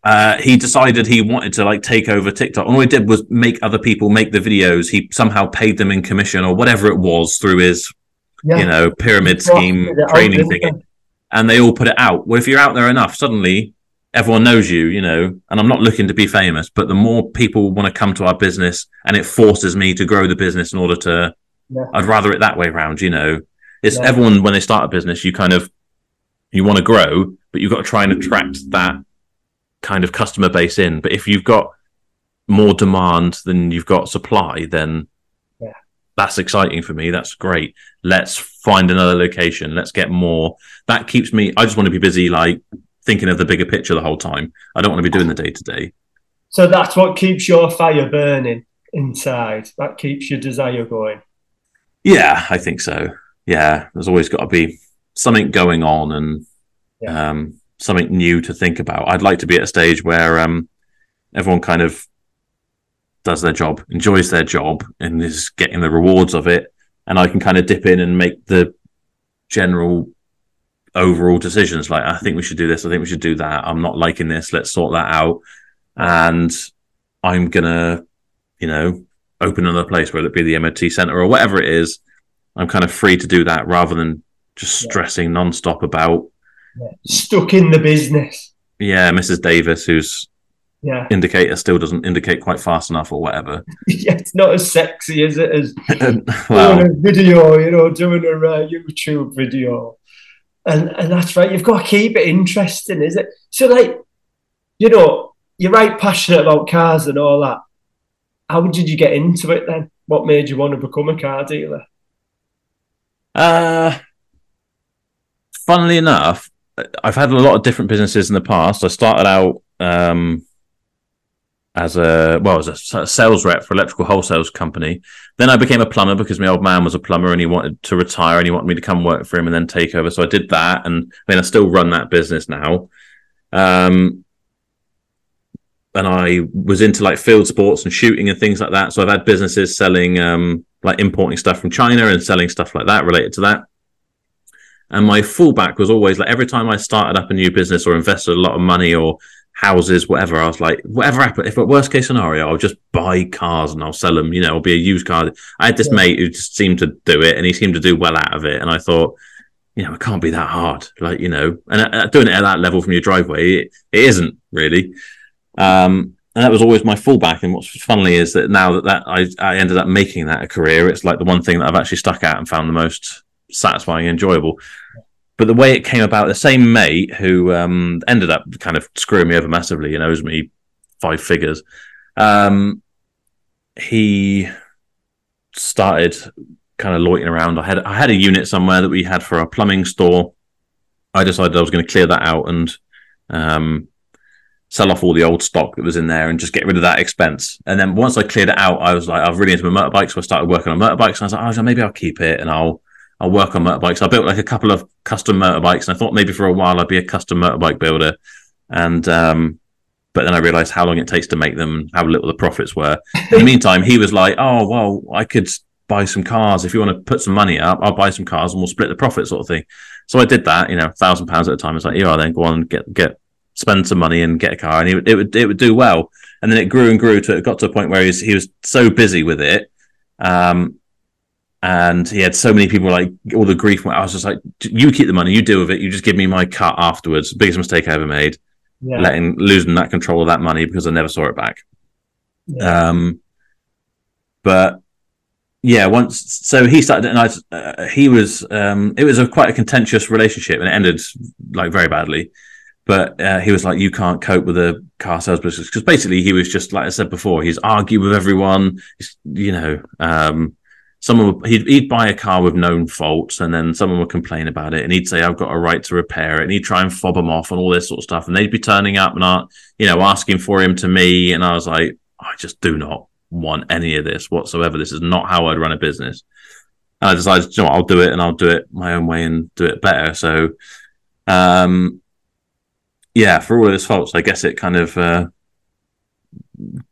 uh, he decided he wanted to like take over TikTok. And all he did was make other people make the videos. He somehow paid them in commission or whatever it was through his, yeah. you know, pyramid scheme training thing and they all put it out. Well, if you're out there enough, suddenly everyone knows you, you know, and I'm not looking to be famous, but the more people want to come to our business and it forces me to grow the business in order to, yeah. I'd rather it that way around, you know. It's yeah. everyone when they start a business, you kind of, you want to grow, but you've got to try and attract that kind of customer base in. But if you've got more demand than you've got supply, then that's exciting for me. That's great. Let's find another location. Let's get more. That keeps me. I just want to be busy, like thinking of the bigger picture the whole time. I don't want to be doing the day to day. So that's what keeps your fire burning inside. That keeps your desire going. Yeah, I think so. Yeah, there's always got to be something going on and yeah. um, something new to think about. I'd like to be at a stage where um, everyone kind of does their job, enjoys their job, and is getting the rewards of it. And I can kind of dip in and make the general overall decisions. Like, I think we should do this. I think we should do that. I'm not liking this. Let's sort that out. And I'm gonna, you know, open another place, whether it be the MOT center or whatever it is. I'm kind of free to do that rather than just stressing nonstop about yeah. stuck in the business. Yeah, Mrs. Davis, who's yeah. indicator still doesn't indicate quite fast enough or whatever. yeah, it's not as sexy as it is well, doing a video, you know, doing a uh, YouTube video. And and that's right, you've got to keep it interesting, is it? So like, you know, you're right passionate about cars and all that. How did you get into it then? What made you want to become a car dealer? Uh funnily enough, I've had a lot of different businesses in the past. I started out um, as a well as a sales rep for electrical wholesales company. Then I became a plumber because my old man was a plumber and he wanted to retire and he wanted me to come work for him and then take over. So I did that, and I mean I still run that business now. Um, and I was into like field sports and shooting and things like that. So I've had businesses selling um, like importing stuff from China and selling stuff like that related to that. And my fallback was always like every time I started up a new business or invested a lot of money or houses, whatever, I was like, whatever happened, if a worst case scenario, I'll just buy cars and I'll sell them, you know, I'll be a used car. I had this yeah. mate who just seemed to do it and he seemed to do well out of it. And I thought, you know, it can't be that hard. Like, you know, and uh, doing it at that level from your driveway, it, it isn't really. Um, and that was always my fallback. And what's funny is that now that, that I, I ended up making that a career, it's like the one thing that I've actually stuck at and found the most satisfying and enjoyable. But the way it came about, the same mate who um, ended up kind of screwing me over massively and owes me five figures, um, he started kind of loitering around. I had I had a unit somewhere that we had for our plumbing store. I decided I was going to clear that out and um, sell off all the old stock that was in there and just get rid of that expense. And then once I cleared it out, I was like, I was really into my motorbike, so I started working on motorbikes. And I was like, oh, maybe I'll keep it and I'll I'll work on motorbikes. I built like a couple of custom motorbikes, and I thought maybe for a while I'd be a custom motorbike builder. And um, but then I realized how long it takes to make them and how little the profits were. In the meantime, he was like, "Oh well, I could buy some cars if you want to put some money up. I'll buy some cars and we'll split the profit, sort of thing." So I did that, you know, thousand pounds at a time. It's like, "Yeah, then go on and get get spend some money and get a car," and it, it would it would do well. And then it grew and grew to it got to a point where he was, he was so busy with it um, and he had so many people like all the grief. I was just like, "You keep the money, you deal with it. You just give me my cut afterwards." Biggest mistake I ever made, yeah. letting losing that control of that money because I never saw it back. Yeah. Um, but yeah, once so he started, and I uh, he was um, it was a quite a contentious relationship, and it ended like very badly. But uh, he was like, "You can't cope with a car sales business," because basically he was just like I said before, he's argue with everyone. He's, you know, um, someone would, he'd, he'd buy a car with known faults and then someone would complain about it and he'd say i've got a right to repair it and he'd try and fob them off and all this sort of stuff and they'd be turning up and uh, you know asking for him to me and i was like i just do not want any of this whatsoever. This is not how i'd run a business. And i decided you know i'll do it and i'll do it my own way and do it better. So um yeah for all of his faults i guess it kind of uh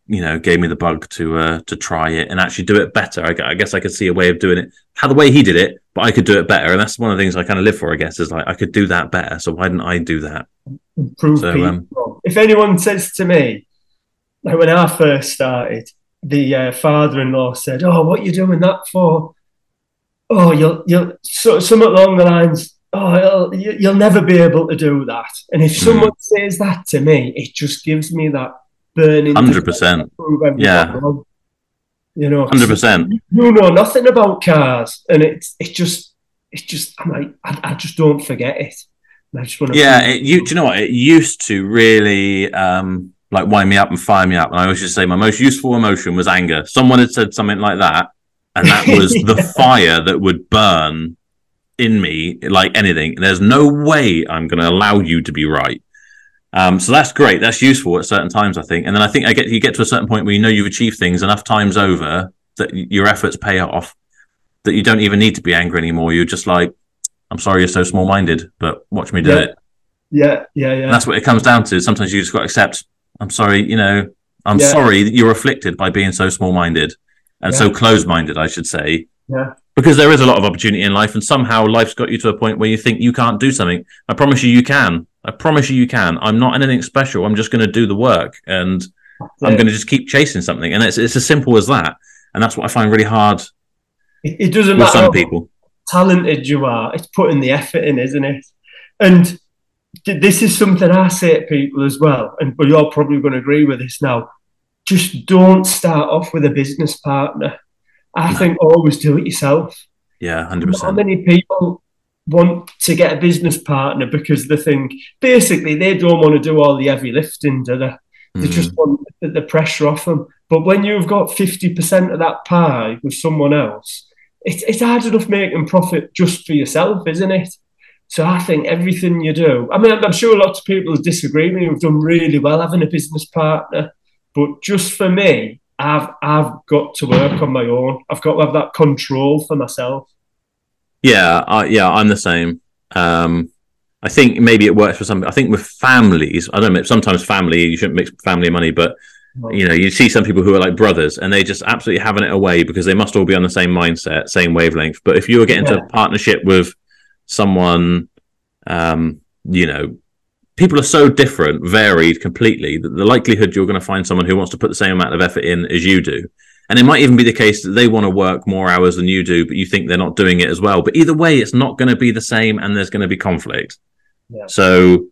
you know gave me the bug to uh, to try it and actually do it better. I, I, guess I could see a way of doing it how the way he did it, but I could do it better, and that's one of the things I kind of live for. I guess is like I could do that better, so why didn't I do that? Improve so, um, if anyone says to me, like when I first started, the uh, father-in-law said, "Oh, what are you doing that for?" Oh, you'll you'll so, something along the lines. Oh, you'll, you'll never be able to do that. And if hmm. someone mm. says that to me, it just gives me that burning. Hundred percent. Yeah. You know, hundred percent. You know nothing about cars, and it's it's just it's just I'm like I, I just don't forget it. I just want to. Yeah, it, you do you know what it used to really um like wind me up and fire me up, and I always just say my most useful emotion was anger. Someone had said something like that, and that was yeah. the fire that would burn in me like anything. There's no way I'm going to allow you to be right. Um, so that's great. That's useful at certain times, I think. And then I think I get you get to a certain point where you know you've achieved things enough times over that your efforts pay off. That you don't even need to be angry anymore. You're just like, I'm sorry, you're so small minded, but watch me do yeah. it. Yeah, yeah, yeah. And that's what it comes down to. Sometimes you just got to accept. I'm sorry, you know. I'm yeah. sorry that you're afflicted by being so small minded and yeah. so close minded. I should say. Yeah because there is a lot of opportunity in life and somehow life's got you to a point where you think you can't do something i promise you you can i promise you you can. I'm not anything special. I'm just going to do the work and i'm going to just keep chasing something. And it's, it's as simple as that. And that's what i find really hard it, it doesn't matter some people. talented you are it's putting the effort in isn't it? And this is something i say to people as well and you're probably going to agree with this now. Just don't start off with a business partner. I no. think always do it yourself. Yeah, hundred percent. How many people want to get a business partner because they think basically they don't want to do all the heavy lifting, do they? They mm. just want the pressure off them. But when you've got fifty percent of that pie with someone else, it's it's hard enough making profit just for yourself, isn't it? So I think everything you do, I mean, I'm sure lots of people disagree with me. We've done really well having a business partner, but just for me, I've I've got to work on my own. I've got to have that control for myself. Yeah, I, yeah, I'm the same. Um, I think maybe it works for some. I think with families, I don't know. Sometimes family, you shouldn't mix family and money, but you know, you see some people who are like brothers and they just absolutely having it away because they must all be on the same mindset, same wavelength. But if you were getting yeah. into a partnership with someone, um, you know, people are so different, varied completely that the likelihood you're going to find someone who wants to put the same amount of effort in as you do. And it might even be the case that they want to work more hours than you do, but you think they're not doing it as well. But either way, it's not going to be the same and there's going to be conflict. Yeah. So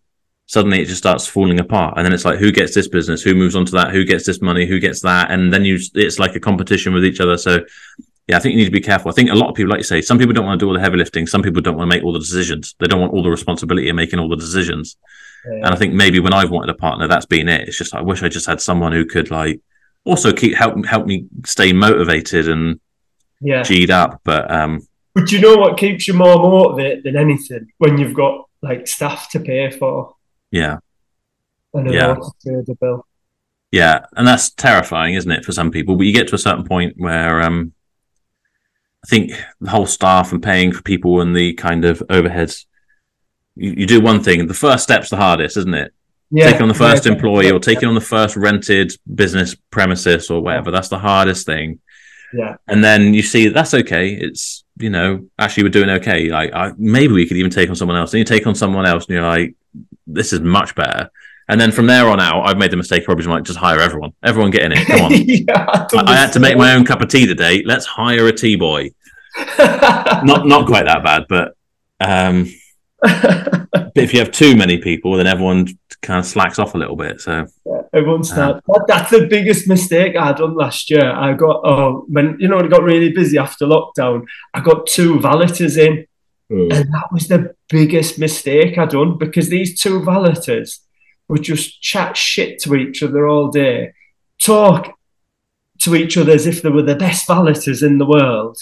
suddenly it just starts falling apart. And then it's like, who gets this business? Who moves on to that? Who gets this money? Who gets that? And then you, it's like a competition with each other. So yeah, I think you need to be careful. I think a lot of people, like you say, some people don't want to do all the heavy lifting. Some people don't want to make all the decisions. They don't want all the responsibility of making all the decisions. Yeah. And I think maybe when I've wanted a partner, that's been it. It's just I wish I just had someone who could like also keep help help me stay motivated and yeah g'd up. But um, but you know what keeps you more motivated than anything when you've got like staff to pay for. Yeah. And yeah. the bill. Yeah, and that's terrifying, isn't it, for some people? But you get to a certain point where um, I think the whole staff and paying for people and the kind of overheads. You, you do one thing, the first step's the hardest, isn't it? Yeah, taking on the first yeah, employee or taking on the first rented business premises or whatever. That's the hardest thing. Yeah. And then you see that's okay. It's you know actually we're doing okay. Like I, maybe we could even take on someone else. And you take on someone else, and you're like, this is much better. And then from there on out, I've made the mistake probably like just hire everyone. Everyone get in it. Come on. yeah, I, I, had to make my own cup of tea today. Let's hire a tea boy. not not quite that bad, but um, but if you have too many people, then everyone kind of slacks off a little bit. So yeah, everyone starts. Uh, that's the biggest mistake I had done last year. I got oh when you know it got really busy after lockdown. I got two valeters in, mm. and that was the biggest mistake I done because these two valeters would just chat shit to each other all day, talk to each other as if they were the best valeters in the world.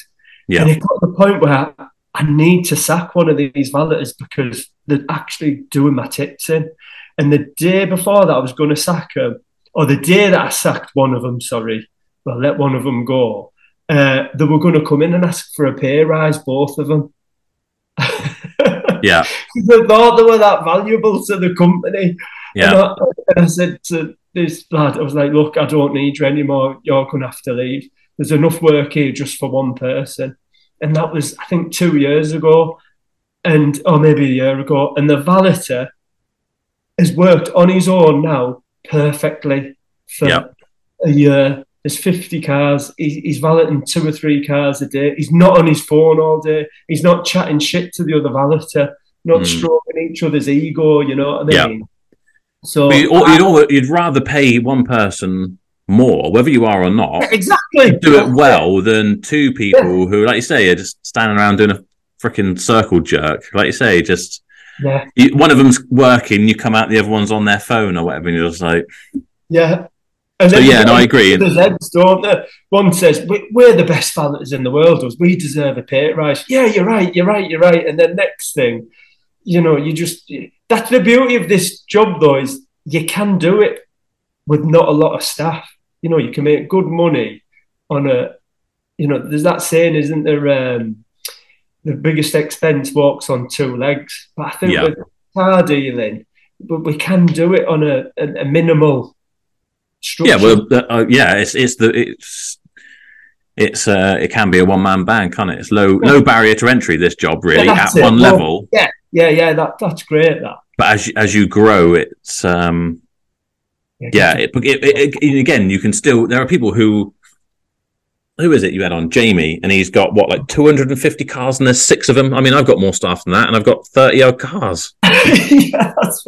Yeah. And it got to the point where I need to sack one of these valeters because they're actually doing my tits in. And the day before that, I was going to sack them, or the day that I sacked one of them, sorry, well, let one of them go, uh, they were going to come in and ask for a pay rise, both of them. yeah. Because they thought they were that valuable to the company. Yeah. And I, and I said to this lad, I was like, look, I don't need you anymore. You're going to have to leave. There's enough work here just for one person. And that was, I think, two years ago, and or maybe a year ago. And the valeter has worked on his own now perfectly for yep. a year. There's 50 cars. He's, he's valeting two or three cars a day. He's not on his phone all day. He's not chatting shit to the other valeter, not mm. stroking each other's ego. You know what I mean? Yep. So you'd, you'd, you'd, rather pay one person more, whether you are or not, exactly do it well than two people yeah. who, like you say, are just standing around doing a freaking circle jerk. Like you say, just yeah. You, one of them's working, you come out, the other one's on their phone or whatever, and you're just like, yeah. And so, yeah, no, I agree. There's heads, don't there? One says, We're the best fans in the world. We deserve a pay rise. Yeah, you're right, you're right, you're right. And then next thing, you know, you just that's the beauty of this job though, is you can do it with not a lot of staff. You know, you can make good money on a you know, there's that saying, isn't there, um, the biggest expense walks on two legs. But I think yeah. with car dealing, but we can do it on a, a, a minimal structure. Yeah, well, uh, yeah, it's it's the it's it's uh, it can be a one man band, can't it? It's low yeah. low barrier to entry. This job really yeah, at it. one well, level. Yeah, yeah, yeah. That that's great. That. But as as you grow, it's um, yeah, it, it, it, again, you can still. There are people who who is it you had on Jamie, and he's got what like 250 cars, and there's six of them. I mean, I've got more staff than that, and I've got 30 odd cars. yeah, that's.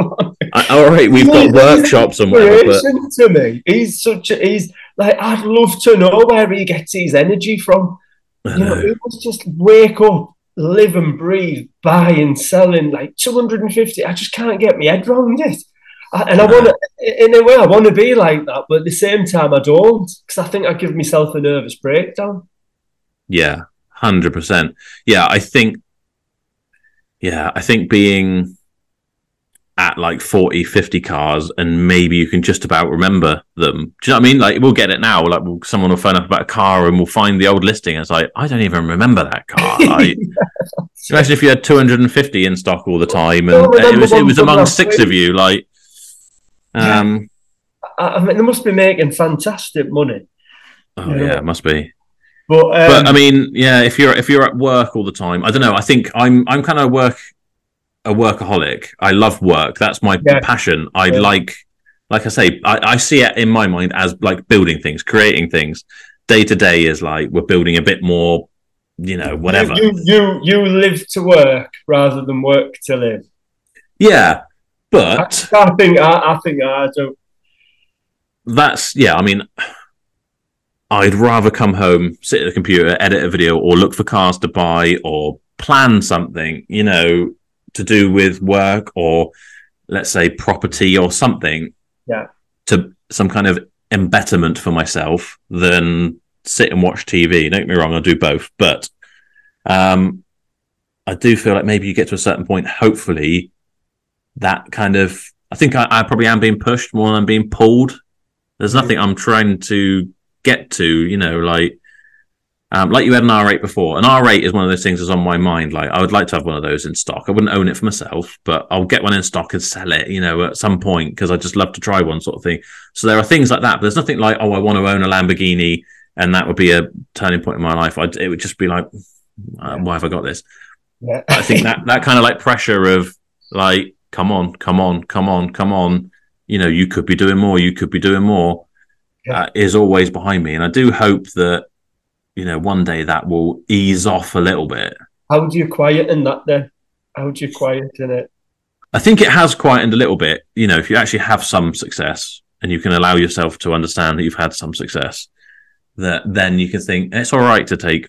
I, all right, we've got workshops and whatever. But... To me, he's such a he's like I'd love to know where he gets his energy from. You know, he was just wake up, live and breathe, buy buying, selling like 250. I just can't get my head around it and I want to, in a way, I want to be like that, but at the same time, I don't because I think I give myself a nervous breakdown. Yeah, hundred percent. Yeah, I think yeah, I think being at like 40, 50 cars and maybe you can just about remember them. Do you know what I mean? Like we'll get it now. Like we'll, someone will phone up about a car and we'll find the old listing. And it's like, I don't even remember that car. Like, Imagine if you had 250 in stock all the time and it was, it was among six of you. Like, um, I, I mean, they must be making fantastic money. Oh yeah, it must be. But, um, but I mean, yeah, if you're if you're at work all the time, I don't know. I think I'm I'm kind of work a workaholic. I love work. That's my Yeah. passion. I Yeah. like, like I say, I, I see it in my mind as like building things, creating things. Day to day is like we're building a bit more, you know, whatever. You, you you live to work rather than work to live. Yeah, but I think I, I think I don't. that's yeah. I mean, I'd rather come home, sit at the computer, edit a video, or look for cars to buy, or plan something, you know, to do with work or let's say property or something. Yeah. To some kind of embetterment for myself than sit and watch TV. Don't get me wrong, I'll do both, but um, I do feel like maybe you get to a certain point. Hopefully, that kind of. I think I, I probably am being pushed more than I'm being pulled. There's Mm. nothing I'm trying to get to, you know, like um, like you had an R8 before. An R8 is one of those things that's on my mind. Like I would like to have one of those in stock. I wouldn't own it for myself, but I'll get one in stock and sell it, you know, at some point because I just love to try one sort of thing. So there are things like that. But there's nothing like, oh, I want to own a Lamborghini, and that would be a turning point in my life. I'd, it would just be like, uh, why have I got this? Yeah. I think that that kind of like pressure of like, come on, come on, come on, come on. You know, you could be doing more. You could be doing more. Yeah. Uh, is always behind me, and I do hope that you know one day that will ease off a little bit. How do you quieten that then? How do you quieten it? I think it has quietened a little bit. You know, if you actually have some success and you can allow yourself to understand that you've had some success, that then you can think it's all right to take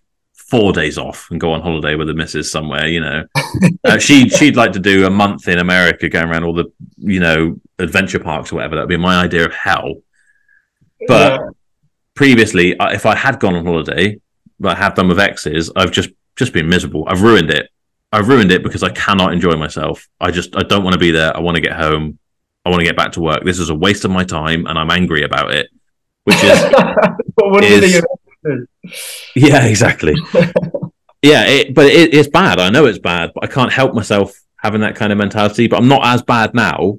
four days off and go on holiday with the missus somewhere. You know, uh, she she'd like to do a month in America, going around all the you know adventure parks or whatever. That'd be my idea of hell. But Yeah. previously, if I had gone on holiday, but I have done with exes, I've just just been miserable. I've ruined it. I've ruined it because I cannot enjoy myself. I just I don't want to be there. I want to get home. I want to get back to work. This is a waste of my time, and I'm angry about it. Which is is- yeah, exactly. yeah, it, but it, it's bad. I know it's bad, but I can't help myself having that kind of mentality. But I'm not as bad now.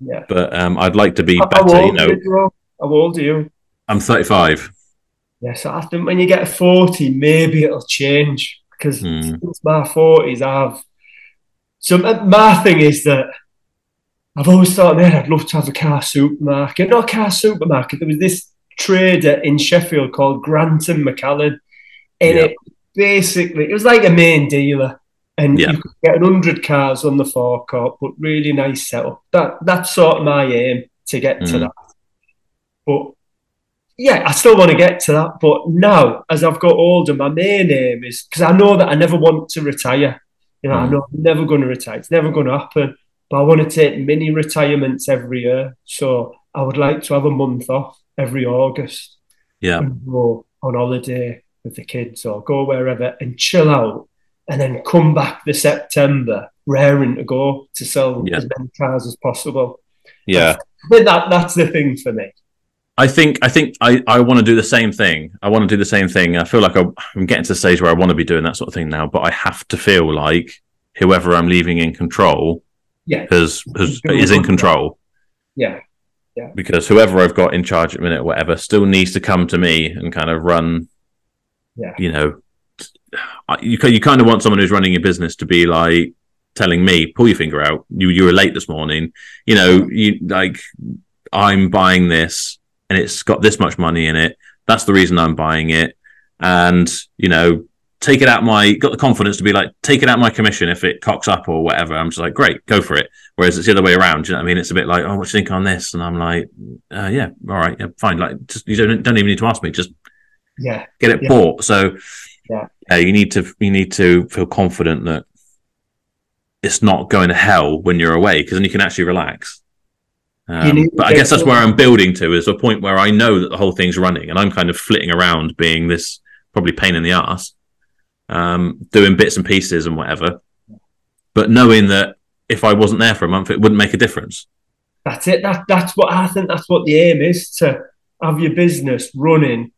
yeah. But um, I'd like to be How better. You old know, are you, bro? How old are you? I'm 35. Yes, I think when you get 40, maybe it'll change because Hmm. since my 40s, I've. So my- my thing is that I've always thought, man, I'd love to have a car supermarket. Not a car supermarket. There was this trader in Sheffield called Granton McAllen, and Yeah. it basically it was like a main dealer, and Yeah. you could get hundred cars on the forecourt, but really nice setup. That that's sort of my aim to get to Mm. that. But yeah, I still want to get to that. But now, as I've got older, my main aim is because I know that I never want to retire. You know, I Mm. know I'm never going to retire. It's never going to happen. But I want to take mini retirements every year. So I would like to have a month off every August Yeah, and go on holiday with the kids or go wherever and chill out and then come back the September raring to go to sell Yeah. as many cars as possible. yeah. I think that that's the thing for me. I think I think I, I want to do the same thing. I want to do the same thing. I feel like I'm I'm getting to the stage where I want to be doing that sort of thing now, but I have to feel like whoever I'm leaving in control Yeah. has, has is in control Yeah. Because whoever I've got in charge at the minute, or whatever, still needs to come to me and kind of run. Yeah. You know, you you kind of want someone who's running your business to be like telling me, pull your finger out. You you were late this morning. You know, you like I'm buying this and it's got this much money in it. That's the reason I'm buying it. And, you know, take it out my got the confidence to be like, take it out my commission if it cocks up or whatever. I'm just like, great, go for it. Whereas it's the other way around. You know what I mean? It's a bit like, oh, what do you think on this? And I'm like, uh, yeah, all right, yeah, fine. Like, just you don't don't even need to ask me. Just Yeah. get it Yeah. bought. So Yeah. you need to you need to feel confident that it's not going to hell when you're away because then you can actually relax. Um, but I guess that's where I'm building to is a point where I know that the whole thing's running and I'm kind of flitting around being this probably pain in the ass, um, doing bits and pieces and whatever. but knowing that if I wasn't there for a month, it wouldn't make a difference. That's it. That that's what I think. That's what the aim is to have your business running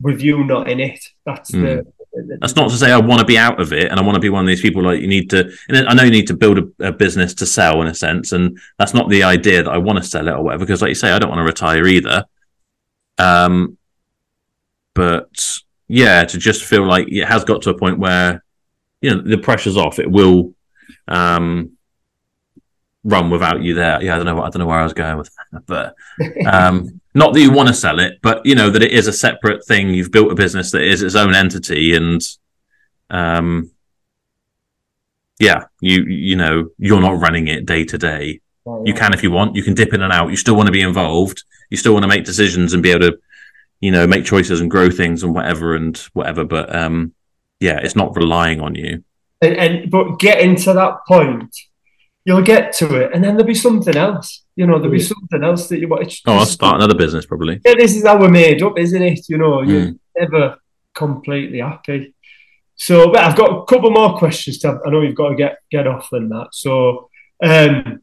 with you not in it. That's mm. the. That's not to say I want to be out of it and I want to be one of these people like you need to. I know you need to build a, a, business to sell in a sense, and that's not the idea that I want to sell it or whatever. Because, like you say, I don't want to retire either. Um, but yeah, to just feel like it has got to a point where you know the pressure's off. It will um, run without you there. Yeah, I don't know. What, I don't know where I was going with that, but um, not that you want to sell it, but you know that it is a separate thing. You've built a business that is its own entity, and um, yeah, you you know you're not running it day to day. You can if you want. You can dip in and out. You still want to be involved. You still want to make decisions and be able to, you know, make choices and grow things and whatever and whatever. But um, yeah, it's not relying on you. And, and but getting to that point you'll get to it, and then there'll be something else. You know, there'll be something else that you want. To, oh, I'll start another business probably. Yeah, this is how we're made up, isn't it? You know, you're mm. never completely happy. So, but I've got a couple more questions. To, I know you've got to get get off than that. So, um,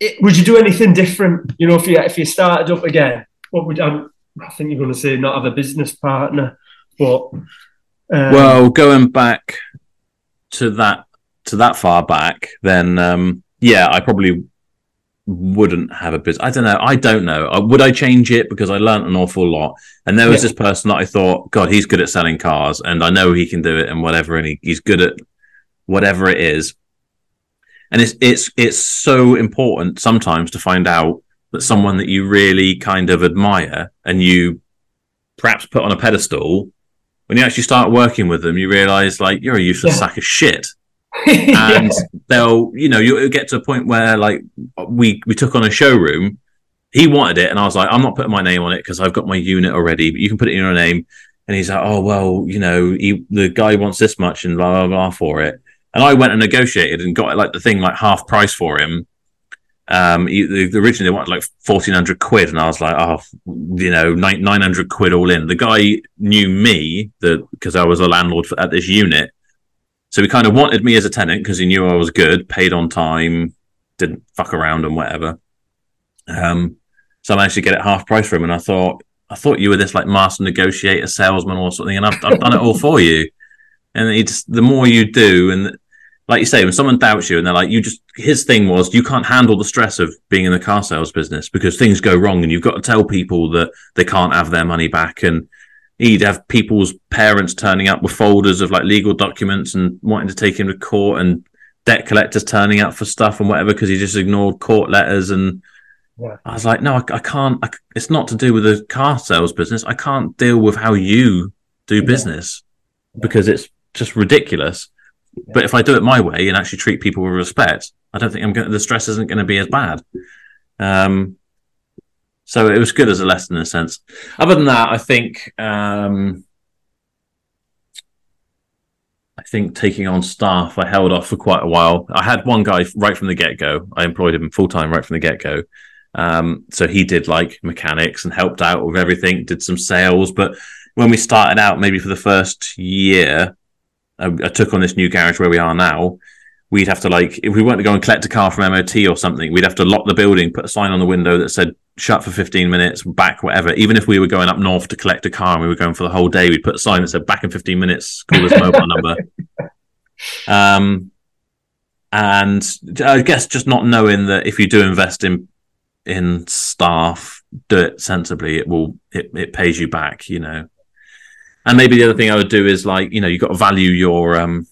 it, would you do anything different? You know, if you if you started up again, what would I, I think you're going to say? Not have a business partner, but um, well, going back to that to that far back, then um, yeah, I probably wouldn't have a business. I don't know. I don't know. Uh, would I change it because I learned an awful lot? And there was yeah. this person that I thought, God, he's good at selling cars, and I know he can do it and whatever, and he, he's good at whatever it is. And it's it's it's so important sometimes to find out that someone that you really kind of admire and you perhaps put on a pedestal when you actually start working with them, you realize like you're a useless yeah. sack of shit and yeah. they'll you know you'll get to a point where like we we took on a showroom he wanted it and i was like i'm not putting my name on it because i've got my unit already but you can put it in your name and he's like oh well you know he, the guy wants this much and blah blah blah for it and i went and negotiated and got like the thing like half price for him um originally they wanted like 1400 quid and i was like oh you know 900 quid all in the guy knew me that because i was a landlord for, at this unit so he kind of wanted me as a tenant because he knew I was good, paid on time, didn't fuck around and whatever. Um, so I managed to get it half price for him, and I thought, I thought you were this like master negotiator, salesman, or something, and I've, I've done it all for you. And it's the more you do, and like you say, when someone doubts you and they're like, you just, his thing was, you can't handle the stress of being in the car sales business because things go wrong and you've got to tell people that they can't have their money back. And he'd have people's parents turning up with folders of like legal documents and wanting to take him to court and debt collectors turning up for stuff and whatever because he just ignored court letters and yeah. I was like, no, I, I can't. I, it's not to do with the car sales business. I can't deal with how you do business yeah. because it's just ridiculous. But if I do it my way and actually treat people with respect, I don't think I'm going. The stress isn't going to be as bad. Um, so it was good as a lesson in a sense. Other than that, I think um, I think taking on staff, I held off for quite a while. I had one guy right from the get go. I employed him full time right from the get go. Um, so he did like mechanics and helped out with everything, did some sales. But when we started out, maybe for the first year, I, I took on this new garage where we are now we'd have to like if we weren't to go and collect a car from MOT or something, we'd have to lock the building, put a sign on the window that said shut for 15 minutes, back, whatever. Even if we were going up north to collect a car and we were going for the whole day, we'd put a sign that said back in 15 minutes, call this mobile number. Um, and I guess just not knowing that if you do invest in in staff, do it sensibly, it will it, it pays you back, you know. And maybe the other thing I would do is like, you know, you've got to value your um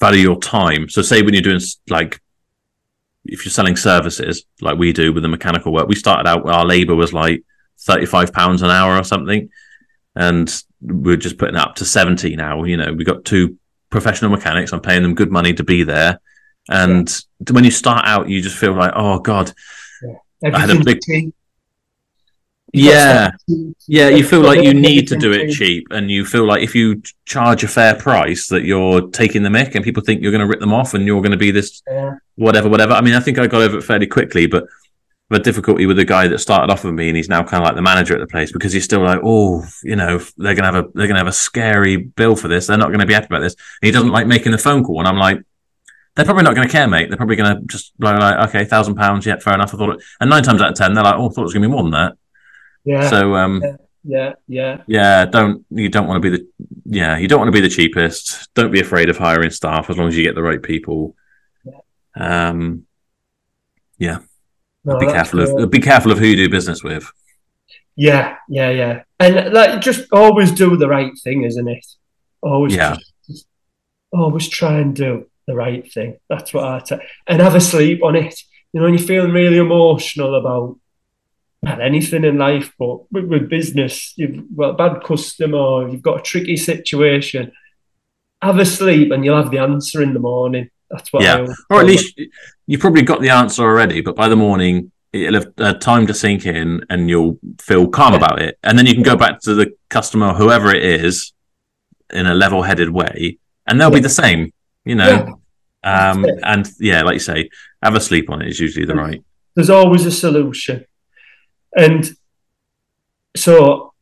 value your time. So say when you're doing like if you're selling services like we do with the mechanical work, we started out our labor was like thirty five pounds an hour or something, and we're just putting it up to seventy now. You know, we got two professional mechanics. I'm paying them good money to be there, and yeah. when you start out, you just feel like, oh god, yeah. I had a big yeah yeah you feel like you need to do it cheap and you feel like if you charge a fair price that you're taking the mick and people think you're going to rip them off and you're going to be this yeah. whatever whatever i mean i think i got over it fairly quickly but the difficulty with the guy that started off with me and he's now kind of like the manager at the place because he's still like oh you know they're going to have a they're going to have a scary bill for this they're not going to be happy about this and he doesn't like making the phone call and i'm like they're probably not going to care, mate. They're probably going to just like okay, thousand pounds, yeah, fair enough. I thought, it, and nine times out of ten, they're like, oh, I thought it was going to be more than that. Yeah. So, um, yeah, yeah, yeah, don't you don't want to be the yeah, you don't want to be the cheapest. Don't be afraid of hiring staff as long as you get the right people. Um, yeah, No, be careful great. of be careful of who you do business with. Yeah, yeah, yeah. And like just always do the right thing, isn't it? Always Yeah. just, just always try and do the right thing. That's what I tell and have a sleep on it. You know, when you're feeling really emotional about not anything in life, but with, with business, you've got a bad customer, you've got a tricky situation. Have a sleep and you'll have the answer in the morning. That's what Yeah. Or at least you've probably got the answer already, but by the morning it'll have uh, time to sink in, and you'll feel calm Yeah. about it, and then you can go back to the customer, whoever it is, in a level-headed way, and they'll be the same. You know. Yeah. Um, and yeah, like you say, have a sleep on it is usually the right. there's always a solution. And so,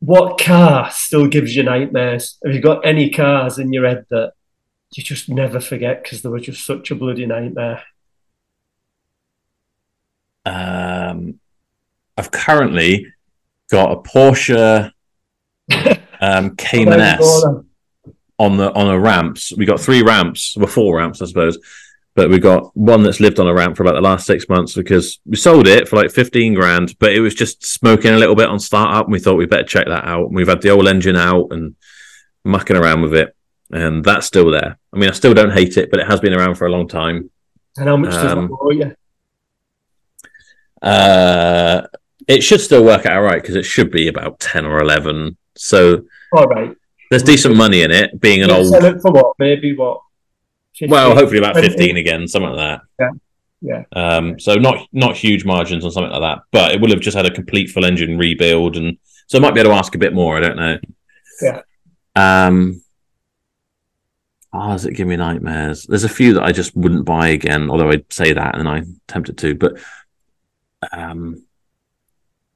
what car still gives you nightmares? Have you got any cars in your head that you just never forget because they were just such a bloody nightmare? Um, I've currently got a Porsche um, Cayman S on the on a ramps. We got three ramps, well, four ramps, I suppose. But we got one that's lived on a ramp for about the last six months because we sold it for like fifteen grand, but it was just smoking a little bit on startup, and we thought we'd better check that out. And we've had the old engine out and mucking around with it, and that's still there. I mean, I still don't hate it, but it has been around for a long time. And how much does Um, that owe you? Uh, it should still work out all right because it should be about ten or eleven. So All right. there's decent money in it, being an You'll old. sell it for what? Maybe what? 50? Well, hopefully about 20? fifteen again, something like that. Yeah, Um, so not not huge margins on something like that, but it will have just had a complete full engine rebuild, and so I might be able to ask a bit more. I don't know. Yeah. Um. Oh, does it give me nightmares? There's a few that I just wouldn't buy again, although I'd say that and I'm tempted to. But, um,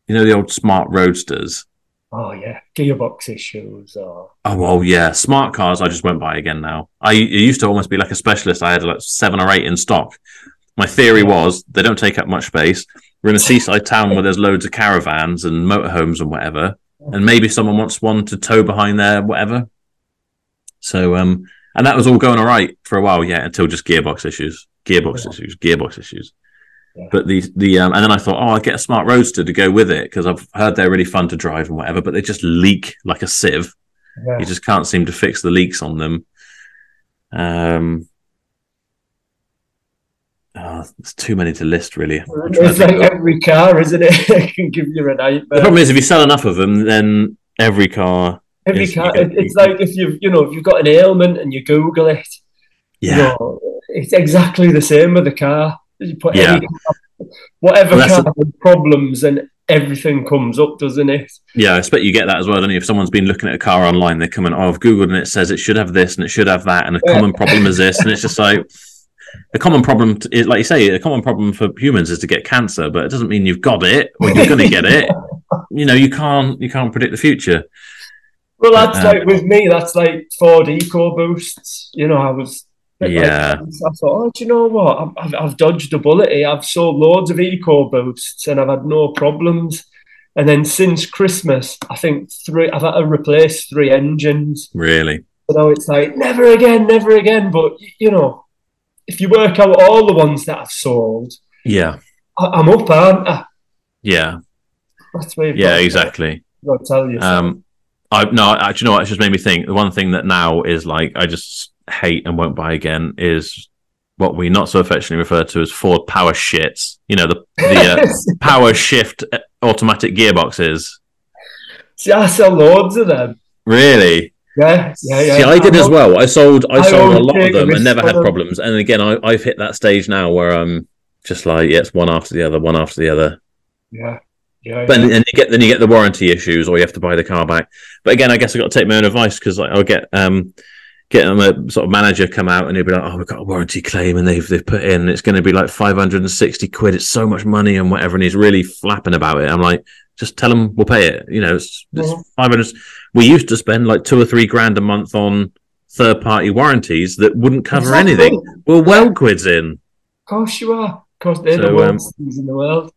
you know the old smart roadsters. Oh yeah, gearbox issues or Oh well, yeah, smart cars. I just won't buy again now. I it used to almost be like a specialist. I had like seven or eight in stock. My theory was they don't take up much space. We're in a seaside town where there's loads of caravans and motorhomes and whatever, and maybe someone wants one to tow behind there, whatever. So, um, and that was all going all right for a while, yeah, until just gearbox issues, gearbox Yeah. issues, gearbox issues. Yeah. But the the um, and then I thought, oh, I'll get a smart roadster to go with it because I've heard they're really fun to drive and whatever, but they just leak like a sieve yeah. you just can't seem to fix the leaks on them. Um, oh, there's too many to list, really. I'm trying to It's like every car, isn't it? it can give you a the problem is, if you sell enough of them, then every car, Every is- car, you it's like if you've you know if you've got an ailment and you Google it, you yeah, know, it's exactly the same with the car. You put Yeah. any whatever Well, that's car with problems and everything comes up, doesn't it? yeah, I expect you get that as well, don't you? If someone's been looking at a car online, they come in, oh, I've googled and it says it should have this and it should have that, and a Yeah. common problem is this, and it's just like. a common problem, is, like you say, a common problem for humans is to get cancer, but it doesn't mean you've got it or you're going to get it. You know, you can't you can't predict the future. Well, that's Uh, like with me. That's like Ford EcoBoosts. You know, I was. Like, Yeah. I thought, oh, do you know what? I've, I've, I've dodged a bullet here. I've sold loads of EcoBoosts and I've had no problems. And then since Christmas, I think three. I've had to replace three engines. Really, So now it's like never again, never again. But you know, if you work out all the ones that I've sold, yeah, I, I'm up, aren't I? yeah. That's where you've Yeah, got exactly. to tell you. Um, I no, actually, you know what? It just made me think. The one thing that now is like I just hate and won't buy again is what we not so affectionately refer to as Ford Power Shits. You know, the the uh, Power Shift uh, automatic gearboxes. See, I sell loads of them. Really? Yeah, yeah, yeah. See, I did as I'm well. I sold I I sold a lot of them and never had them. problems. And again, I, I've hit that stage now where I'm just like, yeah, it's one after the other, one after the other. Yeah, yeah. But yeah. and you get then you get the warranty issues, or you have to buy the car back. But again, I guess I got to take my own advice because I'll get um get um, a sort of manager come out and he'll be like, "Oh, we've got a warranty claim and they've they've put in it's going to be like five hundred and sixty quid. It's so much money and whatever." And he's really flapping about it. I'm like, just tell him we'll pay it. You know, it's, it's Mhm. five hundred. We used to spend like two or three grand a month on third party warranties that wouldn't cover Exactly. anything. Well, well quids in. Of course you are. Of course they're the worst um, things in the world.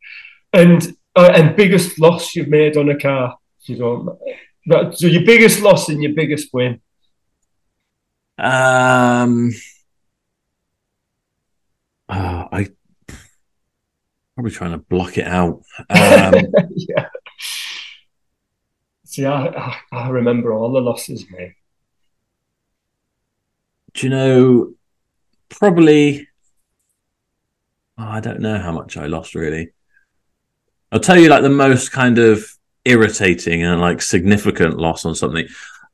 And uh, and biggest loss you've made on a car. You don't. So your biggest loss and your biggest win. Um, uh, I probably trying to block it out. Um, yeah. See, I, I remember all the losses, mate. do you know? Probably. oh, I don't know how much I lost really. I'll tell you like the most kind of irritating and like significant loss on something.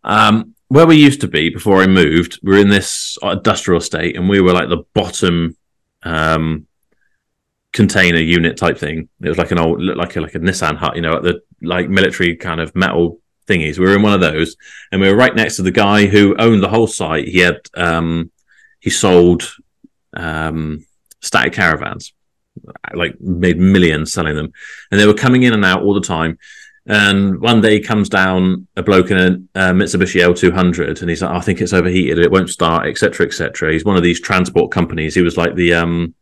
Um, where we used to be before I moved, we were in this industrial estate and we were like the bottom um, container unit type thing. It was like an old, like a, like a Nissen hut, you know, the like military kind of metal thingies. We were in one of those and we were right next to the guy who owned the whole site. He had, um, he sold um, static caravans, like made millions selling them. And they were coming in and out all the time. And one day comes down a bloke in a, uh Mitsubishi L200 and he's like, "Oh, I think it's overheated. It won't start, etc., etc. He's one of these transport companies. He was like the, um,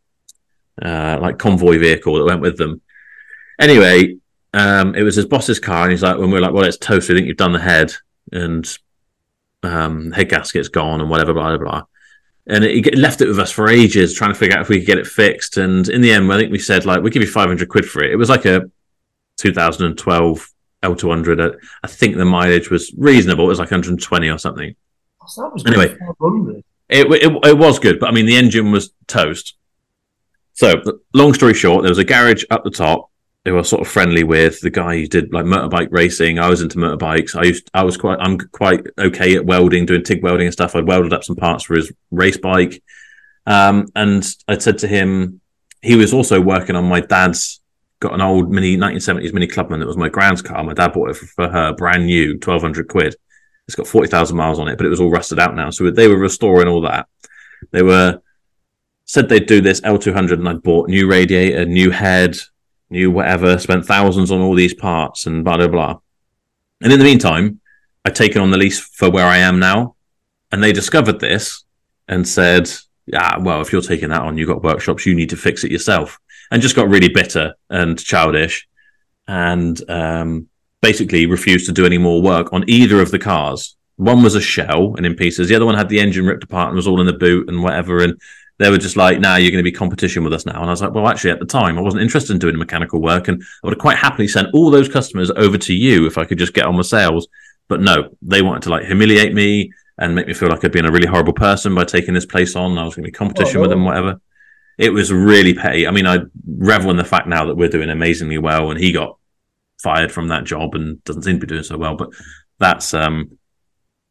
uh, like convoy vehicle that went with them. Anyway, um, it was his boss's car, and he's like, when we are like, well, it's toast. We think you've done the head, and um, head gasket's gone, and whatever, blah blah blah. And he left it with us for ages, trying to figure out if we could get it fixed. And in the end, I think we said like, we give you five hundred quid for it. It was like a 2012 L200. I think the mileage was reasonable. It was like 120 or something. So was Anyway. It, it, it was good, but I mean, the engine was toast. So, long story short, there was a garage up the top. They were sort of friendly with the guy who did like motorbike racing. I was into motorbikes. I used, I was quite, I'm quite okay at welding, doing TIG welding and stuff. I'd welded up some parts for his race bike. Um, and I said to him, he was also working on my dad's got an old mini 1970s mini clubman that was my grand's car. My dad bought it for, for her brand new, 1200 quid. It's got 40,000 miles on it, but it was all rusted out now. So they were restoring all that. They were said they'd do this L200 and I'd bought new radiator, new head, new whatever, spent thousands on all these parts and blah, blah, blah. And in the meantime, I'd taken on the lease for where I am now. And they discovered this and said, yeah, well, if you're taking that on, you've got workshops, you need to fix it yourself. And just got really bitter and childish and um, basically refused to do any more work on either of the cars. One was a shell and in pieces. The other one had the engine ripped apart and was all in the boot and whatever. And they were just like, "Nah, you're going to be competition with us now." And I was like, "Well, actually, at the time, I wasn't interested in doing mechanical work, and I would have quite happily sent all those customers over to you if I could just get on with sales." But no, they wanted to like humiliate me and make me feel like I'd been a really horrible person by taking this place on. I was going to be competition Oh, with them, whatever. It was really petty. I mean, I revel in the fact now that we're doing amazingly well, and he got fired from that job and doesn't seem to be doing so well. But that's um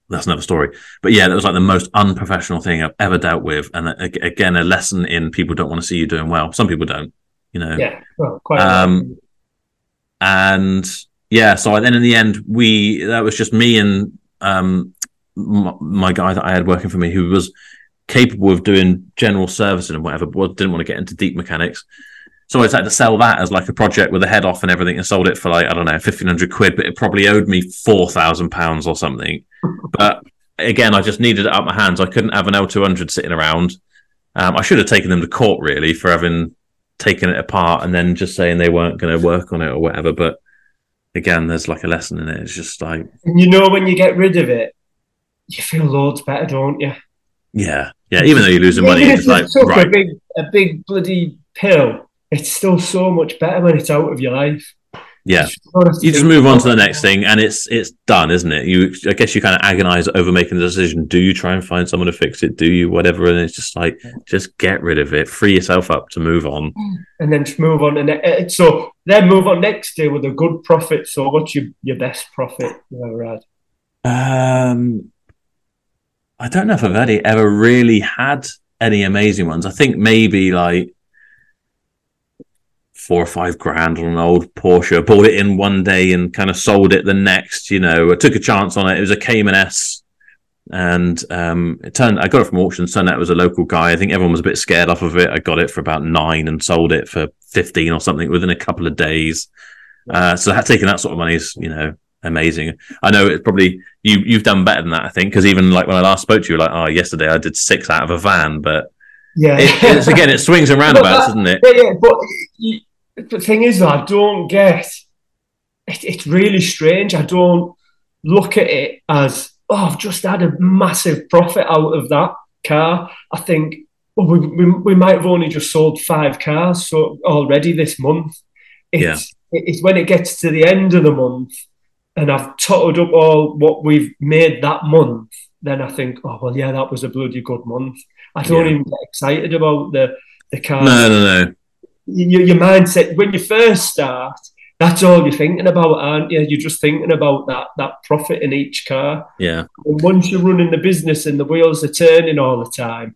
that's another story. But yeah, that was like the most unprofessional thing I've ever dealt with, and again, a lesson in people don't want to see you doing well. Some people don't, you know. Yeah, well, quite. Um, and yeah, so then in the end, we that was just me and um m- my guy that I had working for me who was capable of doing general servicing and whatever, but didn't want to get into deep mechanics. So I had to sell that as like a project with a head off and everything, and sold it for like I don't know fifteen hundred quid, but it probably owed me four thousand pounds or something. but again, I just needed it out my hands. I couldn't have an L two hundred sitting around. Um, I should have taken them to court really for having taken it apart and then just saying they weren't going to work on it or whatever. But again, there's like a lesson in it. It's just like and you know, when you get rid of it, you feel loads better, don't you? yeah, yeah. Even though you're losing money, Even it's if you like took right. a big, a big bloody pill, it's still so much better when it's out of your life. Yeah, don't have to you just move on to the next thing and it's it's done isn't it you i guess you kind of agonize over making the decision do you try and find someone to fix it do you whatever and it's just like just get rid of it free yourself up to move on and then to move on. And uh, so then move on next day with a good profit. So what's your, your best profit you ever had? um i don't know if i've ever really had any amazing ones i think maybe like four or five grand on an old Porsche. Bought it in one day and kind of sold it the next. You know, I took a chance on it. It was a Cayman S, and um, it turned. I got it from auction. Turned out it was a local guy. I think everyone was a bit scared off of it. I got it for about nine and sold it for fifteen or something within a couple of days. Uh, so that taking that sort of money is, you know, amazing. I know it's probably you. You've done better than that, I think, because even like when I last spoke to you, like, oh, yesterday I did six out of a van, but Yeah. it, it's again, it swings and roundabouts, But isn't it? Yeah, yeah, but you, the thing is, I don't get. It, it's really strange. I don't look at it as oh, I've just had a massive profit out of that car. I think well, we, we, we might have only just sold five cars so already this month. It's it's when it gets to the end of the month and I've totted up all what we've made that month. Then I think, oh well, yeah, that was a bloody good month. I don't Yeah. even get excited about the the car No, no, no. your, your mindset when you first start that's all you're thinking about aren't you you're just thinking about that that profit in each car Yeah, and once you're running the business and the wheels are turning all the time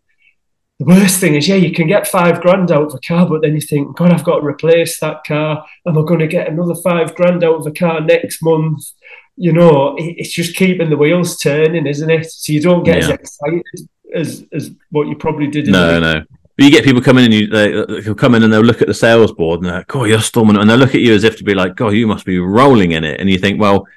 the worst thing is yeah you can get five grand out of a car but then you think god i've got to replace that car am i going to get another five grand out of a car next month you know it's just keeping the wheels turning isn't it so you don't get as excited as as what you probably did in no, no. But you get people coming in, and you they, they'll come in and they'll look at the sales board and they're like, "Oh, you're storming," and they'll look at you as if to be like, "God, you must be rolling in it." And you think, well,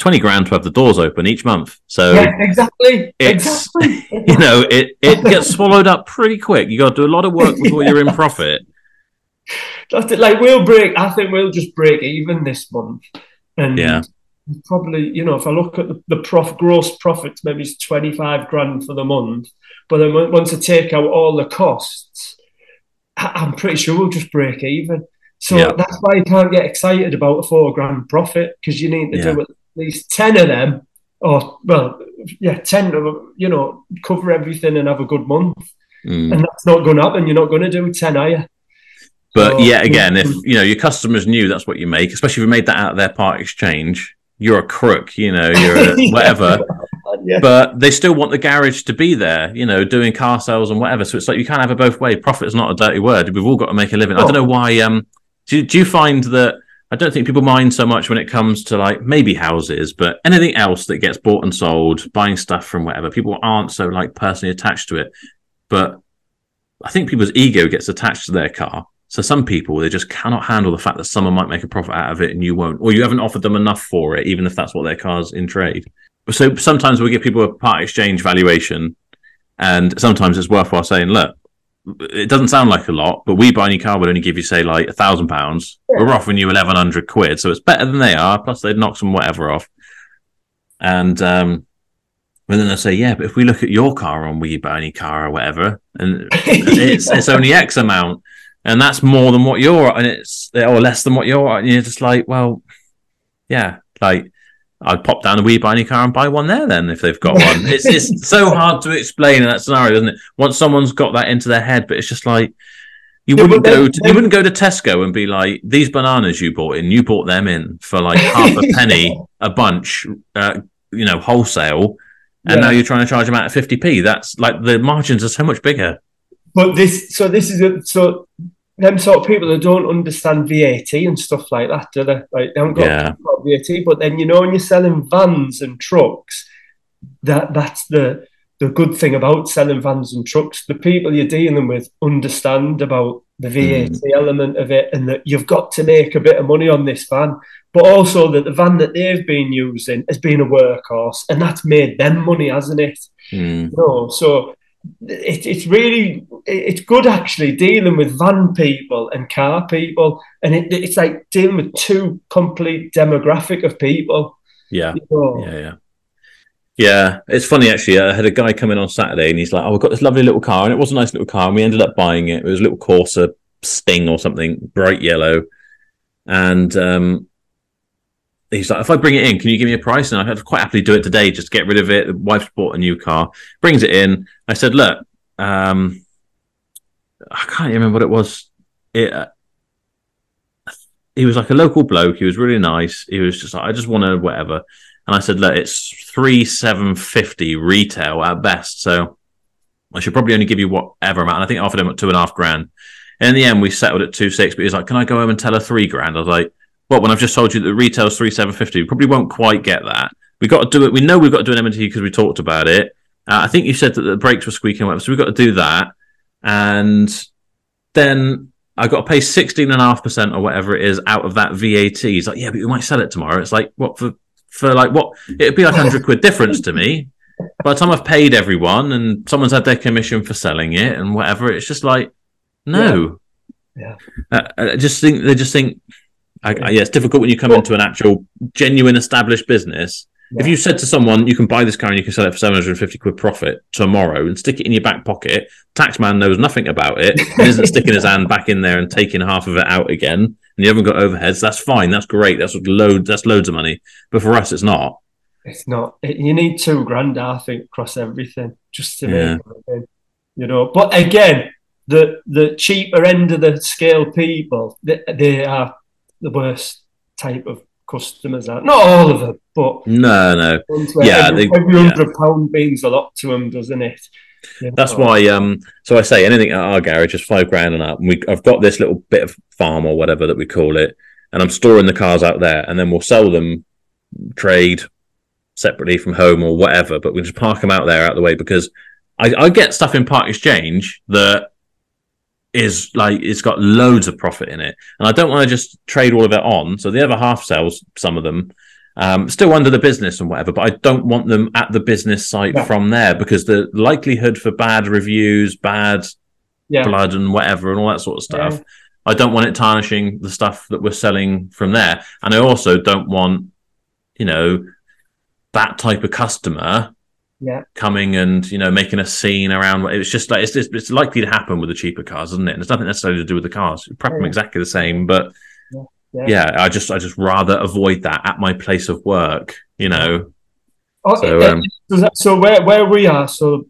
it's twenty grand to have the doors open each month, so yeah exactly It's- exactly you know it it gets swallowed up pretty quick. You got to do a lot of work before you're in profit. That's it. Like we'll break. I think we'll just break even this month, and Yeah. probably you know if I look at the, the prof gross profits, maybe it's twenty five grand for the month. But then on- once I take out all the costs, I- I'm pretty sure we'll just break even. So Yeah. that's why you can't get excited about a four grand profit because you need to Yeah. do at least ten of them, or well, yeah, ten of them. You know, cover everything and have a good month. Mm. And that's not going to happen. You're not going to do ten, are you? But So- yet again, if you know your customers knew that's what you make, especially if you made that out of their part exchange, you're a crook. You know, you're a, whatever. Yeah. but they still want the garage to be there, you know, doing car sales and whatever. So it's like you can't have it both ways. Profit is not a dirty word. We've all got to make a living. I don't know why. Um, do, do you find that? I don't think people mind so much when it comes to like maybe houses, but anything else that gets bought and sold, buying stuff from whatever. People aren't so like personally attached to it, but I think people's ego gets attached to their car. So some people they just cannot handle the fact that someone might make a profit out of it and you won't, or you haven't offered them enough for it, even if that's what their car's in trade so sometimes we give people a part exchange valuation, and sometimes it's worthwhile saying, look, it doesn't sound like a lot, but we buy any car would only give you say like a thousand pounds. We're offering you eleven hundred quid, so it's better than they are. Plus, they'd knock some whatever off. And um, and then they'll say, yeah, but if we look at your car on We Buy Any Car or whatever, and it's it's only X amount, and that's more than what you're, and it's or less than what you're, and you're just like, well, yeah, like I'd pop down a We Buy Any Car and buy one there then if they've got one. It's it's so hard to explain in that scenario, isn't it? Once someone's got that into their head, but it's just like you Yeah, wouldn't go to you wouldn't go to Tesco and be like, these bananas you bought in, you bought them in for like half a penny a bunch, uh, you know, wholesale. And Yeah. now you're trying to charge them out at 50p. That's like the margins are so much bigger. But this, so this is a, so them sort of people that don't understand VAT and stuff like that, do they? Like they haven't got, Yeah. VAT. But then you know, when you're selling vans and trucks, that that's the the good thing about selling vans and trucks. The people you're dealing with understand about the VAT element of it, and that you've got to make a bit of money on this van. But also that the van that they've been using has been a workhorse, and that's made them money, hasn't it? Mm. No, so it, it's really it's good actually dealing with van people and car people, and it, it's like dealing with two complete demographic of people. Yeah. you know. Yeah, yeah. Yeah, it's funny actually. I had a guy come in on Saturday and he's like, Oh, we've got this lovely little car. And it was a nice little car. And we ended up buying it. It was a little Corsa Sting or something, bright yellow. And um, he's like, If I bring it in, can you give me a price? And I'd quite happily do it today, just get rid of it. The wife's bought a new car, brings it in. I said, Look, um, I can't remember what it was. It, uh, he was like a local bloke. He was really nice. He was just like, I just want to whatever. And I said, look, it's three seven fifty retail at best. So I should probably only give you whatever amount. And I think I offered him at two and a half grand. And in the end, we settled at two six. But he's like, can I go home and tell her three grand? I was like, well, when I've just told you that the retail's three seven fifty, we probably won't quite get that. We got to do it. We know we've got to do an MOT because we talked about it. Uh, I think you said that the brakes were squeaking, whatever, so we've got to do that. And then I got to pay sixteen and a half percent or whatever it is out of that VAT. He's like, yeah, but we might sell it tomorrow. It's like, what for for like what it'd be like hundred quid difference to me. By the time I've paid everyone and someone's had their commission for selling it and whatever, it's just like no. Yeah. Uh, I just think they just think. I, I, yeah, it's difficult when you come Well- into an actual genuine established business. If you said to someone, you can buy this car and you can sell it for 750 quid profit tomorrow and stick it in your back pocket, taxman knows nothing about it and isn't sticking his hand back in there and taking half of it out again, and you haven't got overheads, that's fine. That's great. That's load. That's loads of money. But for us, it's not. It's not. It, you need two grand, I think, across everything just to Yeah. make everything. You know, but again, the the cheaper end of the scale people, they, they are the worst type of customers. Are not all of them, but No, no. Yeah, every, they- every yeah. hundred pound means a lot to them, doesn't it? You That's know? why. Um. So I say anything at our garage is five grand and up. And we, I've got this little bit of farm or whatever that we call it, and I'm storing the cars out there, and then we'll sell them, trade separately from home or whatever. But we just park them out there out of the way because I, I get stuff in part exchange that is like it's got loads of profit in it, and I don't want to just trade all of it on. So the other half sells some of them. Um, still under the business and whatever, but I don't want them at the business site Yeah. from there because the likelihood for bad reviews, bad Yeah, blood, and whatever, and all that sort of stuff. Yeah. I don't want it tarnishing the stuff that we're selling from there, and I also don't want, you know, that type of customer yeah, coming and you know making a scene around. It's just like it's it's likely to happen with the cheaper cars, isn't it? And it's nothing necessarily to do with the cars. You prep them exactly the same, but Yeah. yeah. I just I just rather avoid that at my place of work. You know, Oh, So, um, so, that- so where where we are, so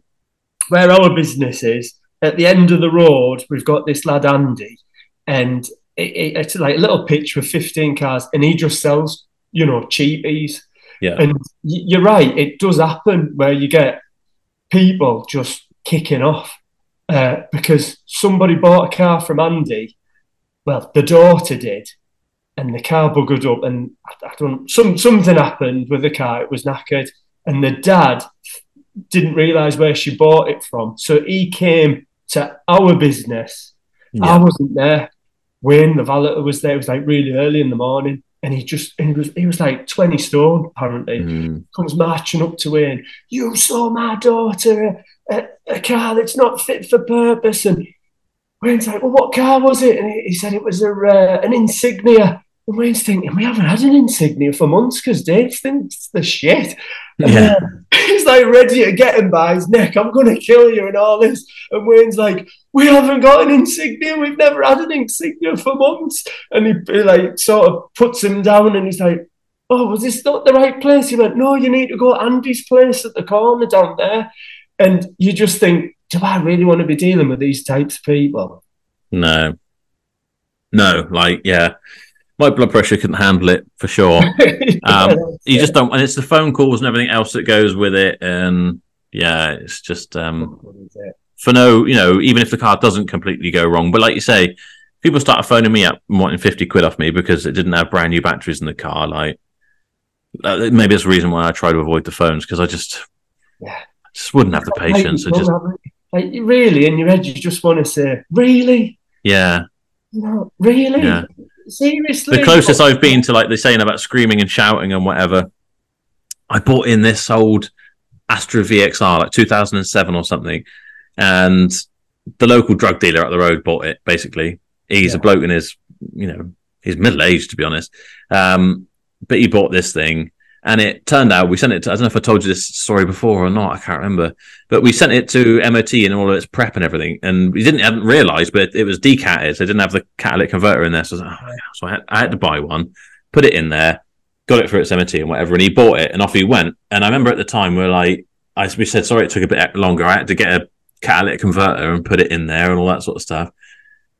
where our business is, at the end of the road, we've got this lad Andy, and it, it, it's like a little pitch with fifteen cars, and he just sells, you know, cheapies. Yeah, And you're right, it does happen where you get people just kicking off uh, because somebody bought a car from Andy. Well, the daughter did, and the car buggered up, and I, I don't. Some something happened with the car; it was knackered, and the dad didn't realise where she bought it from, so he came to our business. I wasn't there. Wayne, the valet, was there. It was like really early in the morning, and he just and he was he was like twenty stone apparently Mm. comes marching up to Wayne. You saw my daughter a, a, a car that's not fit for purpose. And Wayne's like, well, what car was it? And he, he said it was a, uh, an Insignia. And Wayne's thinking, we haven't had an Insignia for months because Dave thinks the shit. And, Yeah. uh, he's like ready to get him by his neck. I'm going to kill you and all this. And Wayne's like, we haven't got an Insignia. We've never had an Insignia for months. And he, he like sort of puts him down and he's like, oh, was this not the right place? He went, no, you need to go Andy's place at the corner down there. And you just think, do I really want to be dealing with these types of people? No, no, like yeah, my blood pressure couldn't handle it for sure. Um, you just don't, and it's the phone calls and everything else that goes with it, and yeah, it's just um, for no, you know, even if the car doesn't completely go wrong, but like you say, people start phoning me up wanting fifty quid off me because it didn't have brand new batteries in the car. Like uh, maybe that's the reason why I try to avoid the phones because I just, Yeah. I just wouldn't have the patience. I just, like really in your head, you just want to say, really, yeah, know, really, Yeah. Seriously. the closest I've been to like they're saying about screaming and shouting and whatever. I bought in this old Astra VXR like 2007 or something, and the local drug dealer up the road bought it. Basically, he's a bloke in his, you know, he's middle aged to be honest. Um, but he bought this thing, and it turned out we sent it. To, I don't know if I told you this story before or not. I can't remember, but we sent it to MOT and all of its prep and everything, and we didn't hadn't realised, but it was decatted. So it didn't have the catalytic converter in there. So, I, like, oh, so I, had, I had to buy one, put it in there, got it for its MOT and whatever, and he bought it, and off he went. And I remember at the time we are like, I we said sorry, it took a bit longer. I had to get a catalytic converter and put it in there and all that sort of stuff.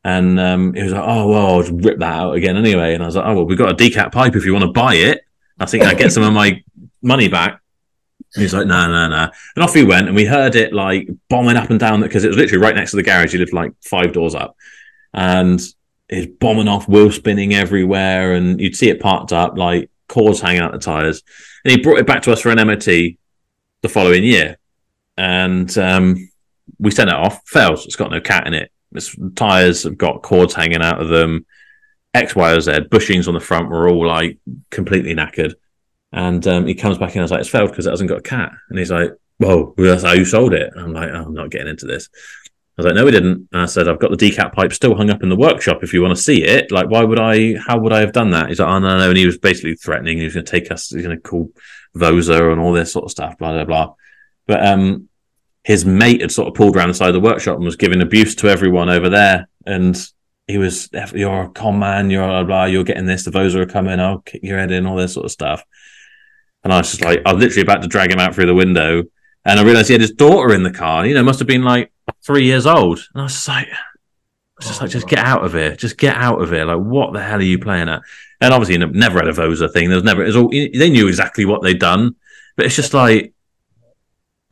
And um, he was like, "Oh well, I'll rip that out again anyway." And I was like, "Oh well, we've got a decat pipe if you want to buy it. I think I get some of my money back." And he's like, "No, no, no." And off he went, and we heard it like bombing up and down because it was literally right next to the garage. He lived like five doors up, and it's bombing off, wheel spinning everywhere, and you'd see it parked up, like cords hanging out the tires. And he brought it back to us for an MOT the following year, and um, we sent it off. Fails. It's got no cat in it. Its tires have got cords hanging out of them. X, Y, or Z. Bushings on the front were all like completely knackered. And um, he comes back in. I was like, "It's failed because it hasn't got a cat." And he's like, "Whoa, that's how you sold it." And I'm like, oh, "I'm not getting into this." I was like, "No, we didn't." And I said, "I've got the decat pipe still hung up in the workshop. If you want to see it, like, why would I? How would I have done that?" He's like, "Oh no, no." And he was basically threatening. He was going to take us. He's going to call Vosa and all this sort of stuff. Blah blah blah. But um, his mate had sort of pulled around the side of the workshop and was giving abuse to everyone over there. And he was, "You're a con man. You're blah blah. You're getting this. The Vosa are coming. I'll kick your head in. All this sort of stuff." And I was just like, I was literally about to drag him out through the window, and I realized he had his daughter in the car. You know, must have been like three years old. And I was just like, was just like, just get out of here. Just get out of here. Like, what the hell are you playing at? And obviously, never had a Vosa thing. There was never. It was all. They knew exactly what they'd done, but it's just like,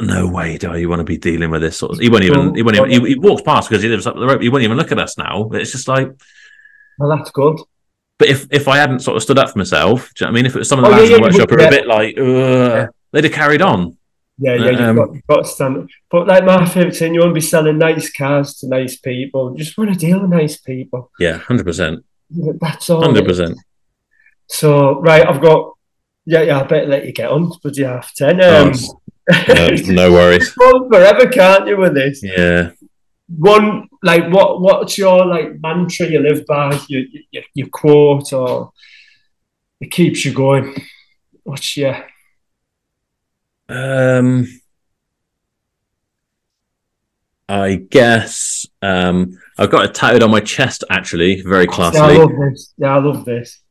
no way do you want to be dealing with this sort of. He won't even. He won't even. He, he walks past because he lives up the road. He won't even look at us now. It's just like, well, that's good. But if if I hadn't sort of stood up for myself, do you know I mean? If it was some of the oh, lads yeah, in the workshop who are a bit like, yeah. they'd have carried on. Yeah, yeah, you've, um, got, you've got to stand. But like my favourite thing, you want to be selling nice cars to nice people. You just want to deal with nice people. Yeah, hundred percent. That's all. Hundred percent. So right, I've got. Yeah, yeah. I better let you get on. But yeah, half ten. Um, oh, no, no worries. forever, can't you? With this. Yeah one like what what's your like mantra you live by your, your, your quote or it keeps you going what's your um i guess um i've got it tattooed on my chest actually very classy yeah i love this yeah i love this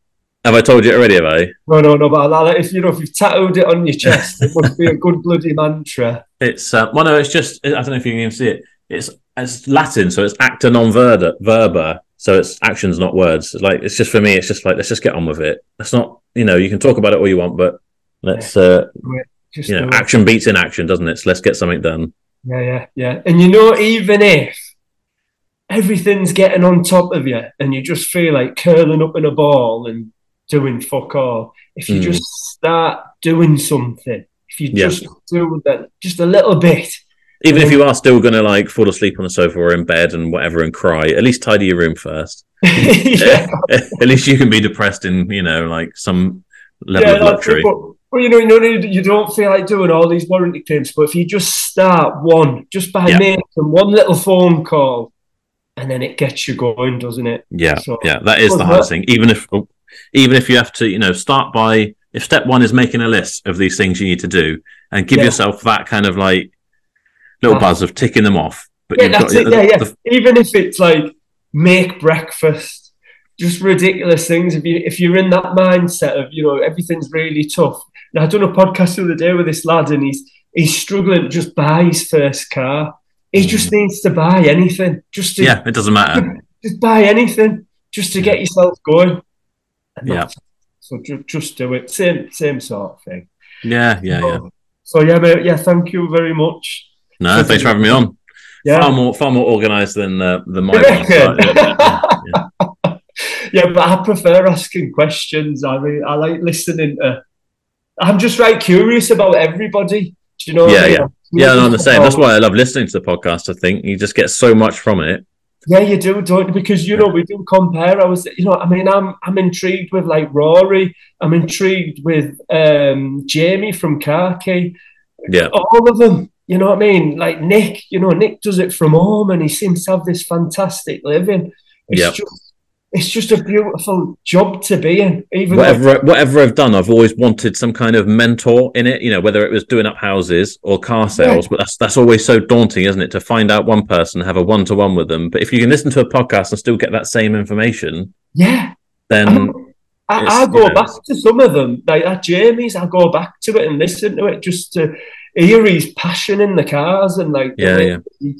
have I told you already? Have I? No, no, no. But I, if you know, if you've tattooed it on your chest, it must be a good bloody mantra. It's uh, well, no, it's just I don't know if you can even see it. It's it's Latin, so it's acta non verba, verba. So it's actions, not words. Like it's just for me, it's just like let's just get on with it. It's not, you know, you can talk about it all you want, but let's, uh, just you know, action beats in action, doesn't it? So let's get something done. Yeah, yeah, yeah. And you know, even if everything's getting on top of you, and you just feel like curling up in a ball and doing fuck all, if you mm. just start doing something, if you just yeah. do that, just a little bit even if you are still going to like fall asleep on the sofa or in bed and whatever and cry, at least tidy your room first. at least you can be depressed in, you know, like some level yeah, of luxury. Well, you know, you know, you don't feel like doing all these warranty claims, but if you just start one, just by yeah. making one little phone call, and then it gets you going, doesn't it? Yeah, so, yeah, that is the hardest thing. Even if, even if you have to, you know, start by if step one is making a list of these things you need to do, and give yeah. yourself that kind of like little buzz of ticking them off. But yeah, that's got, it. Yeah, yeah. The, Even if it's like make breakfast, just ridiculous things. If you if you're in that mindset of you know everything's really tough. Now I done a podcast the other day with this lad, and he's he's struggling to just buy his first car. He mm. just needs to buy anything. Just to, yeah, it doesn't matter. Just buy anything just to get yourself going. Yeah. So just, just do it. Same same sort of thing. Yeah, yeah, so, yeah. So yeah, mate, yeah. Thank you very much. No, thanks for having me on. Yeah. Far more, far more organised than uh, than my. yeah, yeah, yeah, but I prefer asking questions. I mean, I like listening to. I'm just right curious about everybody. Do you know? Yeah, I mean? yeah, yeah. No, I'm the same. That's why I love listening to the podcast. I think you just get so much from it. Yeah, you do, don't you? Because you know we do compare. I was, you know, I mean, I'm I'm intrigued with like Rory. I'm intrigued with um, Jamie from Carkey. Yeah, all of them. You know what I mean? Like Nick, you know, Nick does it from home and he seems to have this fantastic living. It's yep. just it's just a beautiful job to be in. Even whatever whatever I've done, I've always wanted some kind of mentor in it. You know, whether it was doing up houses or car sales, yeah. but that's that's always so daunting, isn't it? To find out one person, have a one to one with them. But if you can listen to a podcast and still get that same information, yeah, then I, I, I go you know, back to some of them, like that Jamie's. I go back to it and listen to it just to hear his passion in the cars and like yeah, yeah. He,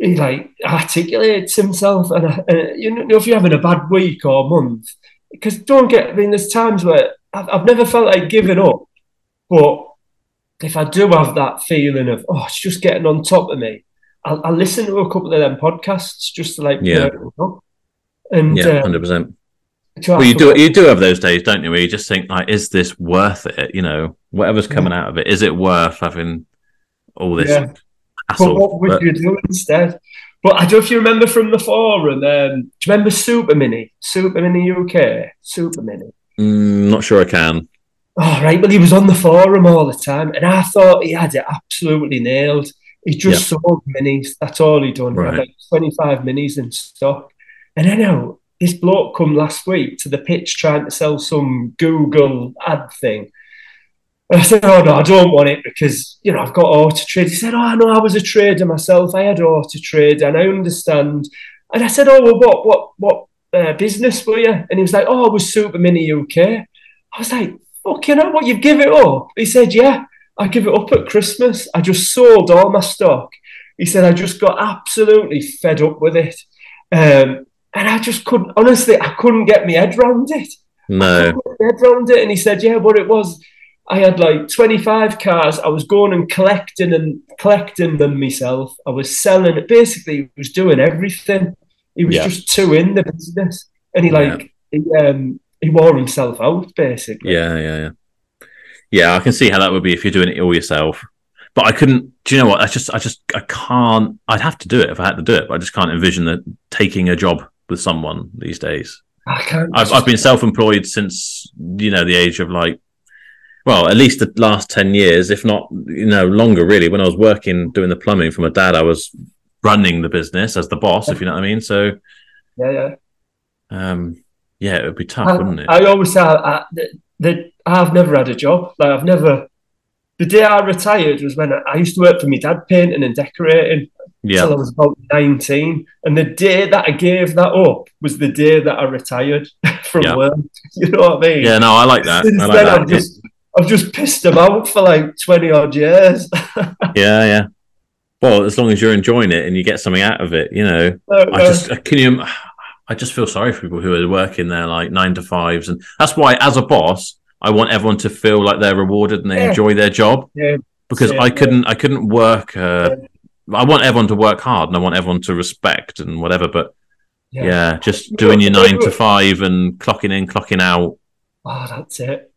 he, like articulates himself. And, uh, you know, if you're having a bad week or month, because don't get. I mean, there's times where I've, I've never felt like giving up, but if I do have that feeling of oh, it's just getting on top of me, I'll, I'll listen to a couple of them podcasts just to like yeah, and yeah, uh, hundred percent. Well, you do you do have those days, don't you? Where you just think like, is this worth it? You know, whatever's coming yeah. out of it, is it worth having all this yeah. But what would but... you do instead? But I don't know if you remember from the forum. Um, do you remember Super Mini? Super Mini UK. Super Mini. Mm, not sure I can. Oh, right. Well, he was on the forum all the time, and I thought he had it absolutely nailed. He just yep. sold minis. That's all he done. Right. He like 25 minis in stock. And I know this bloke come last week to the pitch trying to sell some Google ad thing. And I said, Oh no, I don't want it because you know I've got auto trade. He said, Oh, I know I was a trader myself. I had auto trade and I understand. And I said, Oh well, what what what uh, business were you? And he was like, Oh, I was Super Mini UK. I was like, Fuck, you know what? You give it up. He said, Yeah, I give it up at Christmas. I just sold all my stock. He said, I just got absolutely fed up with it. Um, and I just couldn't, honestly, I couldn't get my head around it. No. i head around it. And he said, Yeah, but it was, I had like 25 cars. I was going and collecting and collecting them myself. I was selling it. Basically, he was doing everything. He was yeah. just too in the business. And he like, yeah. he, um, he wore himself out, basically. Yeah, yeah, yeah. Yeah, I can see how that would be if you're doing it all yourself. But I couldn't. Do you know what? I just, I just, I can't. I'd have to do it if I had to do it. But I just can't envision that taking a job with someone these days. I can't. I've, I've been self-employed since you know the age of like, well, at least the last ten years, if not you know longer. Really, when I was working doing the plumbing for my dad, I was running the business as the boss, if you know what I mean. So, yeah, yeah. Um, yeah, it would be tough, I, wouldn't it? I always say I, that I've never had a job. Like I've never. The day I retired was when I used to work for my dad painting and decorating yeah. until I was about 19. And the day that I gave that up was the day that I retired from yeah. work. You know what I mean? Yeah, no, I like that. Since I like then, that. I've just, I've just pissed them out for like 20 odd years. yeah, yeah. Well, as long as you're enjoying it and you get something out of it, you know. Uh, I uh, just, uh, can you, I just feel sorry for people who are working there like nine to fives. And that's why, as a boss, I want everyone to feel like they're rewarded and they yeah. enjoy their job. Yeah. Because yeah, I couldn't, I couldn't work, uh, I want everyone to work hard and I want everyone to respect and whatever. But yeah, yeah just doing your nine to five and clocking in, clocking out. Oh, that's it.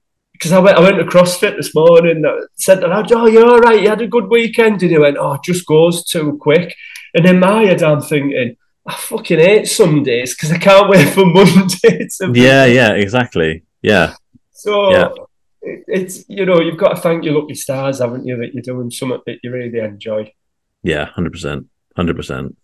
Because I went, I went to CrossFit this morning. Said to "Oh, you're all right. You had a good weekend." And he went, "Oh, it just goes too quick." And in my head, I'm thinking, I fucking hate some days because I can't wait for Monday. yeah, yeah, exactly. Yeah. So yeah. It, it's you know you've got to thank your lucky stars, haven't you, that you're doing something that you really enjoy. Yeah, hundred percent, hundred percent.